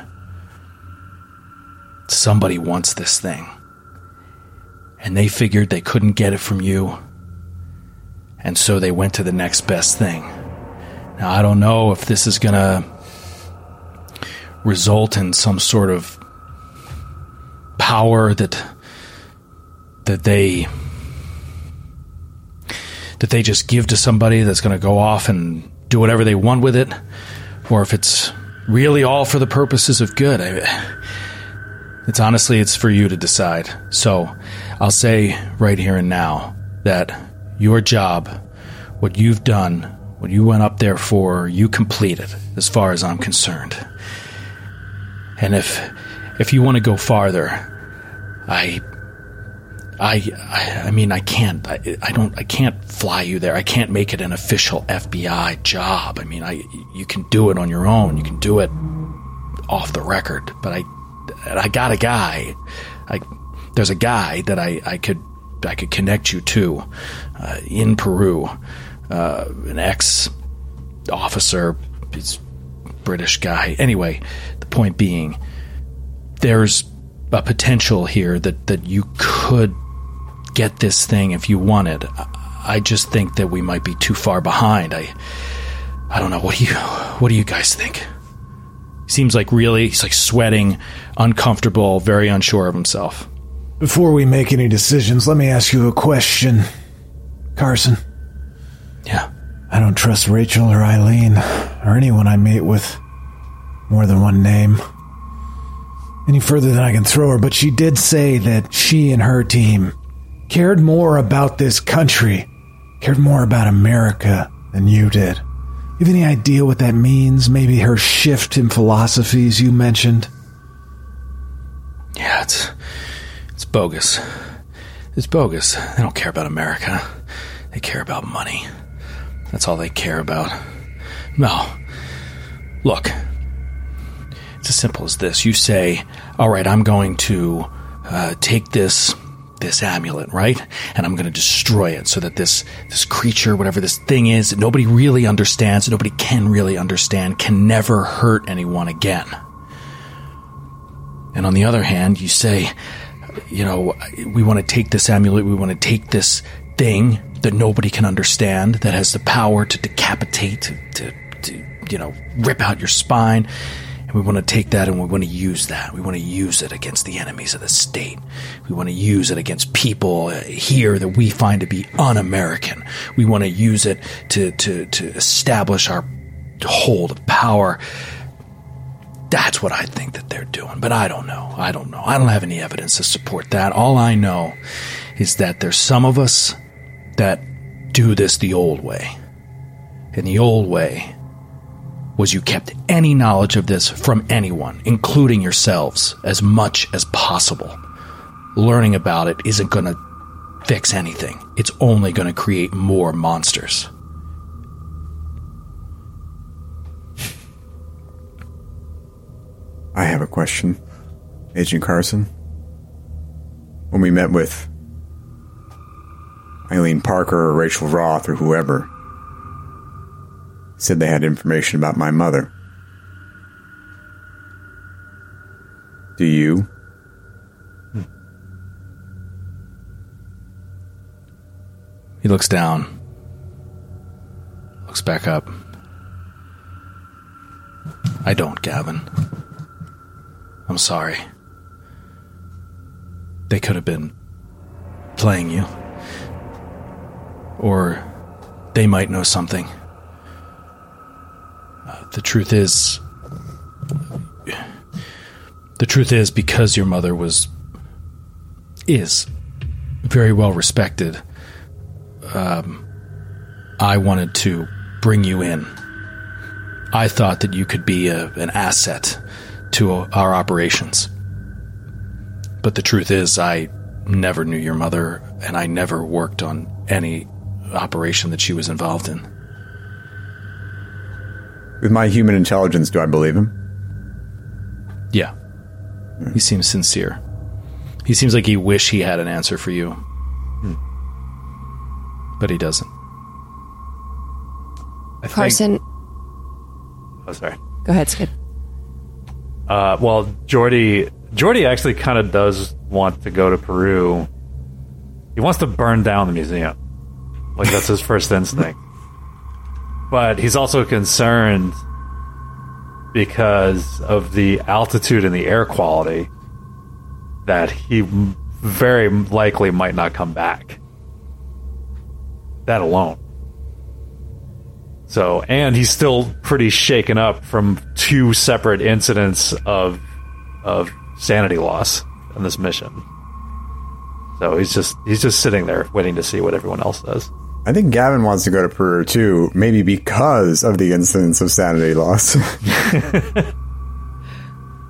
Somebody wants this thing. And they figured they couldn't get it from you. And so they went to the next best thing. Now, I don't know if this is going to result in some sort of power that that they that they just give to somebody that's going to go off and do whatever they want with it or if it's really all for the purposes of good I, it's honestly it's for you to decide. So i'll say right here and now that your job what you've done what you went up there for you completed as far as i'm concerned. And if if you want to go farther I, I, I, mean, I can't. I, I don't. I can't fly you there. I can't make it an official FBI job. I mean, I, you can do it on your own. You can do it off the record. But I, I got a guy. I, there's a guy that I, I could, I could connect you to, uh, in Peru, uh, an ex officer. He's British guy. Anyway, the point being, there's a potential here that, that you could get this thing if you wanted. I- I just think that we might be too far behind. I I don't know. What do you what do you guys think? Seems like really he's like sweating, uncomfortable, very unsure of himself. Before we make any decisions, let me ask you a question. Carson, Yeah. I don't trust Rachel or Eileen or anyone I meet with more than one name. Any further than I can throw her, but she did say that she and her team cared more about this country, cared more about America than you did. You have any idea what that means? Maybe her shift in philosophies you mentioned? Yeah, it's it's bogus. It's bogus. They don't care about America. They care about money. That's all they care about. No. Look. It's as simple as this. You say, "All right, I'm going to uh, take this this amulet, right? And I'm going to destroy it so that this this creature, whatever this thing is, that nobody really understands, nobody can really understand, can never hurt anyone again." And on the other hand, you say, you know, we want to take this amulet, we want to take this thing that nobody can understand, that has the power to decapitate, to, to, to you know, rip out your spine. We want to take that and we want to use that. We want to use it against the enemies of the state. We want to use it against people uh, here that we find to be un American. We want to use it to, to, to establish our hold of power. That's what I think that they're doing, but I don't know. I don't know. I don't have any evidence to support that. All I know is that there's some of us that do this the old way. And the old way was you kept any knowledge of this from anyone, including yourselves, as much as possible. Learning about it isn't going to fix anything. It's only going to create more monsters. I have a question, Agent Carson. When we met with Eileen Parker or Rachel Roth or whoever, said they had information about my mother. Do you? He looks down, looks back up. I don't, Gavin. I'm sorry. They could have been playing you. Or they might know something. The truth is. The truth is, because your mother was. is very well respected, um, I wanted to bring you in. I thought that you could be a, an asset to our operations. But the truth is, I never knew your mother, and I never worked on any operation that she was involved in. With my human intelligence, do I believe him? Yeah. He seems sincere. He seems like he wish he had an answer for you. But he doesn't. I think- Carson, oh, sorry. go ahead, Skid. Uh, well, Jordy, Jordy actually kind of does want to go to Peru. He wants to burn down the museum. Like that's his first instinct. But he's also concerned because of the altitude and the air quality that he very likely might not come back. That alone. So, and he's still pretty shaken up from two separate incidents of of sanity loss on this mission. So he's just he's just sitting there waiting to see what everyone else does. I think Gavin wants to go to Peru too, maybe because of the incidents of sanity loss.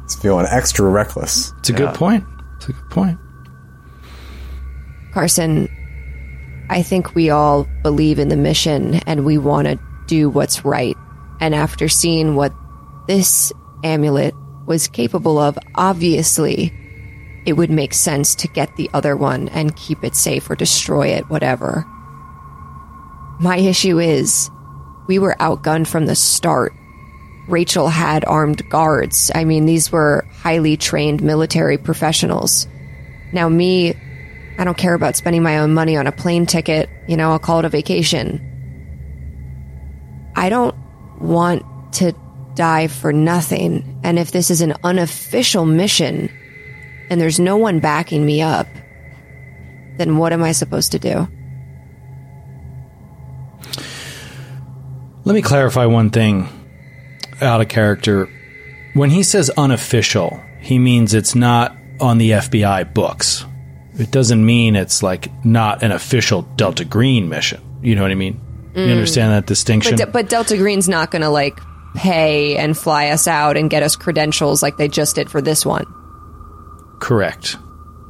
He's feeling extra reckless. It's a good point. It's a good point. Carson, I think we all believe in the mission and we want to do what's right. And after seeing what this amulet was capable of, obviously, it would make sense to get the other one and keep it safe or destroy it, whatever. My issue is we were outgunned from the start. Rachel had armed guards. I mean, these were highly trained military professionals. Now, me, I don't care about spending my own money on a plane ticket. You know, I'll call it a vacation. I don't want to die for nothing. And if this is an unofficial mission and there's no one backing me up, then what am I supposed to do? Let me clarify one thing out of character. When he says unofficial, he means it's not on the FBI books. It doesn't mean it's like not an official Delta Green mission. You know what I mean? You mm. understand that distinction? But, but Delta Green's not going to like pay and fly us out and get us credentials like they just did for this one Correct.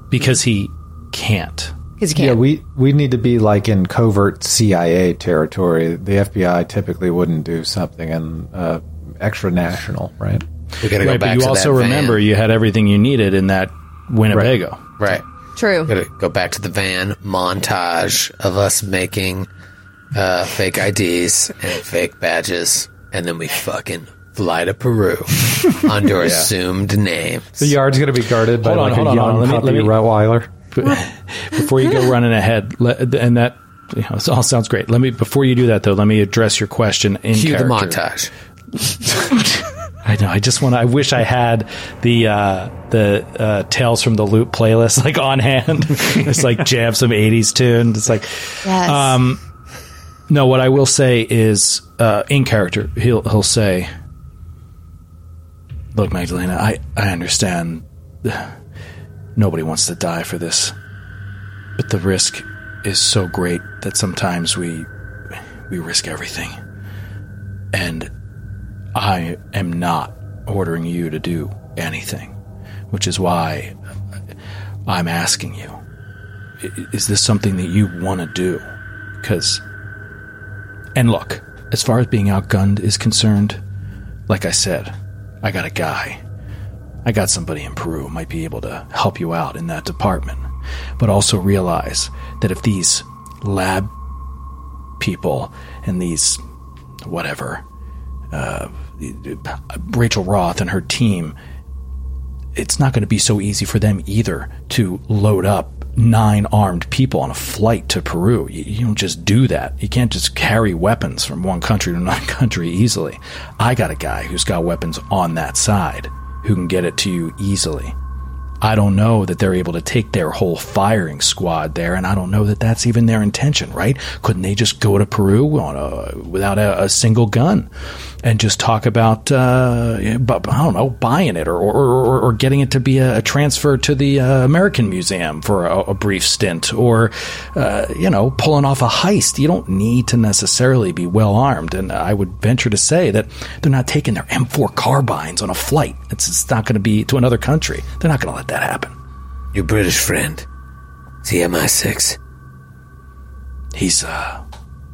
Because he can't. Because you Yeah, can't. we we need to be like in covert CIA territory. The FBI typically wouldn't do something in uh, extra national, right? We gotta Right, go back but you to also that van. remember you had everything you needed in that Winnebago. right? True. Gotta go back to the van montage of us making uh, fake IDs and fake badges, and then we fucking fly to Peru under assumed names. The yard's going to be guarded by Hold on, like hold a on, young hold on. Let me- let me- Rottweiler. Before you go running ahead, let, and that you know, it all sounds great. Let me before you do that though, let me address your question in Cue the montage. I know. I just want. to I wish I had the uh, the uh, Tales from the Loop playlist like on hand. it's like jam some '80s tune. It's like Yes. Um, no. What I will say is uh, in character. He'll he'll say, "Look, Magdalena, I I understand. Nobody wants to die for this, but the risk is so great that sometimes we we risk everything, and." I am not ordering you to do anything, which is why I'm asking you. Is this something that you want to do? Because, and look, as far as being outgunned is concerned, like I said, I got a guy. I got somebody in Peru might be able to help you out in that department. But also realize that if these lab people and these whatever uh, Rachel Roth and her team, it's not going to be so easy for them either to load up nine armed people on a flight to Peru. You, you don't just do that. You can't just carry weapons from one country to another country easily. I got a guy who's got weapons on that side who can get it to you easily. I don't know that they're able to take their whole firing squad there, and I don't know that that's even their intention, right? Couldn't they just go to Peru on a, without a, a single gun and just talk about, uh, I don't know, buying it or, or, or, or getting it to be a, a transfer to the uh, American Museum for a, a brief stint or, uh, you know, pulling off a heist? You don't need to necessarily be well armed, and I would venture to say that they're not taking their M4 carbines on a flight. It's, it's not going to be to another country. They're not going to let that happen. Your British friend, CMI6. He's uh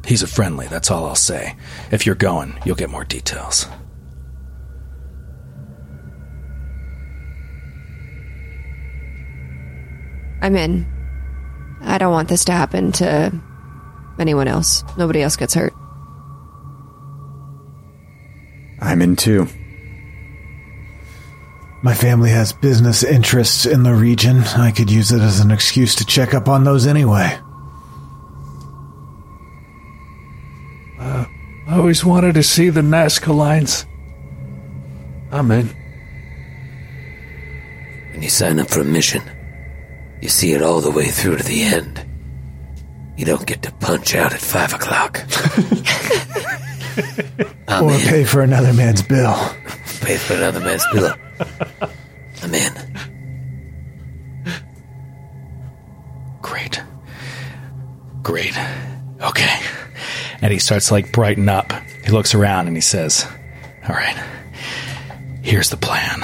he's a friendly, that's all I'll say. If you're going, you'll get more details. I'm in. I don't want this to happen to anyone else. Nobody else gets hurt. I'm in too. My family has business interests in the region. I could use it as an excuse to check up on those anyway. Uh, I always wanted to see the Nazca lines. I'm in. When you sign up for a mission, you see it all the way through to the end. You don't get to punch out at five o'clock. Or in. pay for another man's bill. Pay for another man's bill. Great. Okay. And he starts like brighten up. He looks around and he says, All right, here's the plan.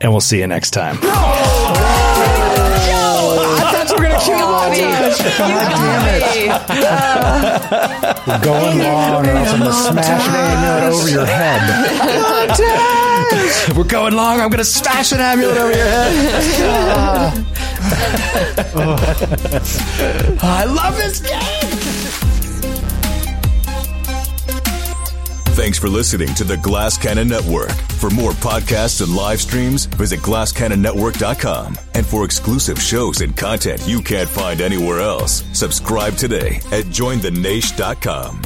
And we'll see you next time. We're going long, or else I'm going to smash an amulet over your head. We're going long. I'm going to smash an amulet over your head. Oh, I love this game. Thanks for listening to the Glass Cannon Network. For more podcasts and live streams, visit glasscannonnetwork.com. And for exclusive shows and content you can't find anywhere else, subscribe today at jointhenaish.com.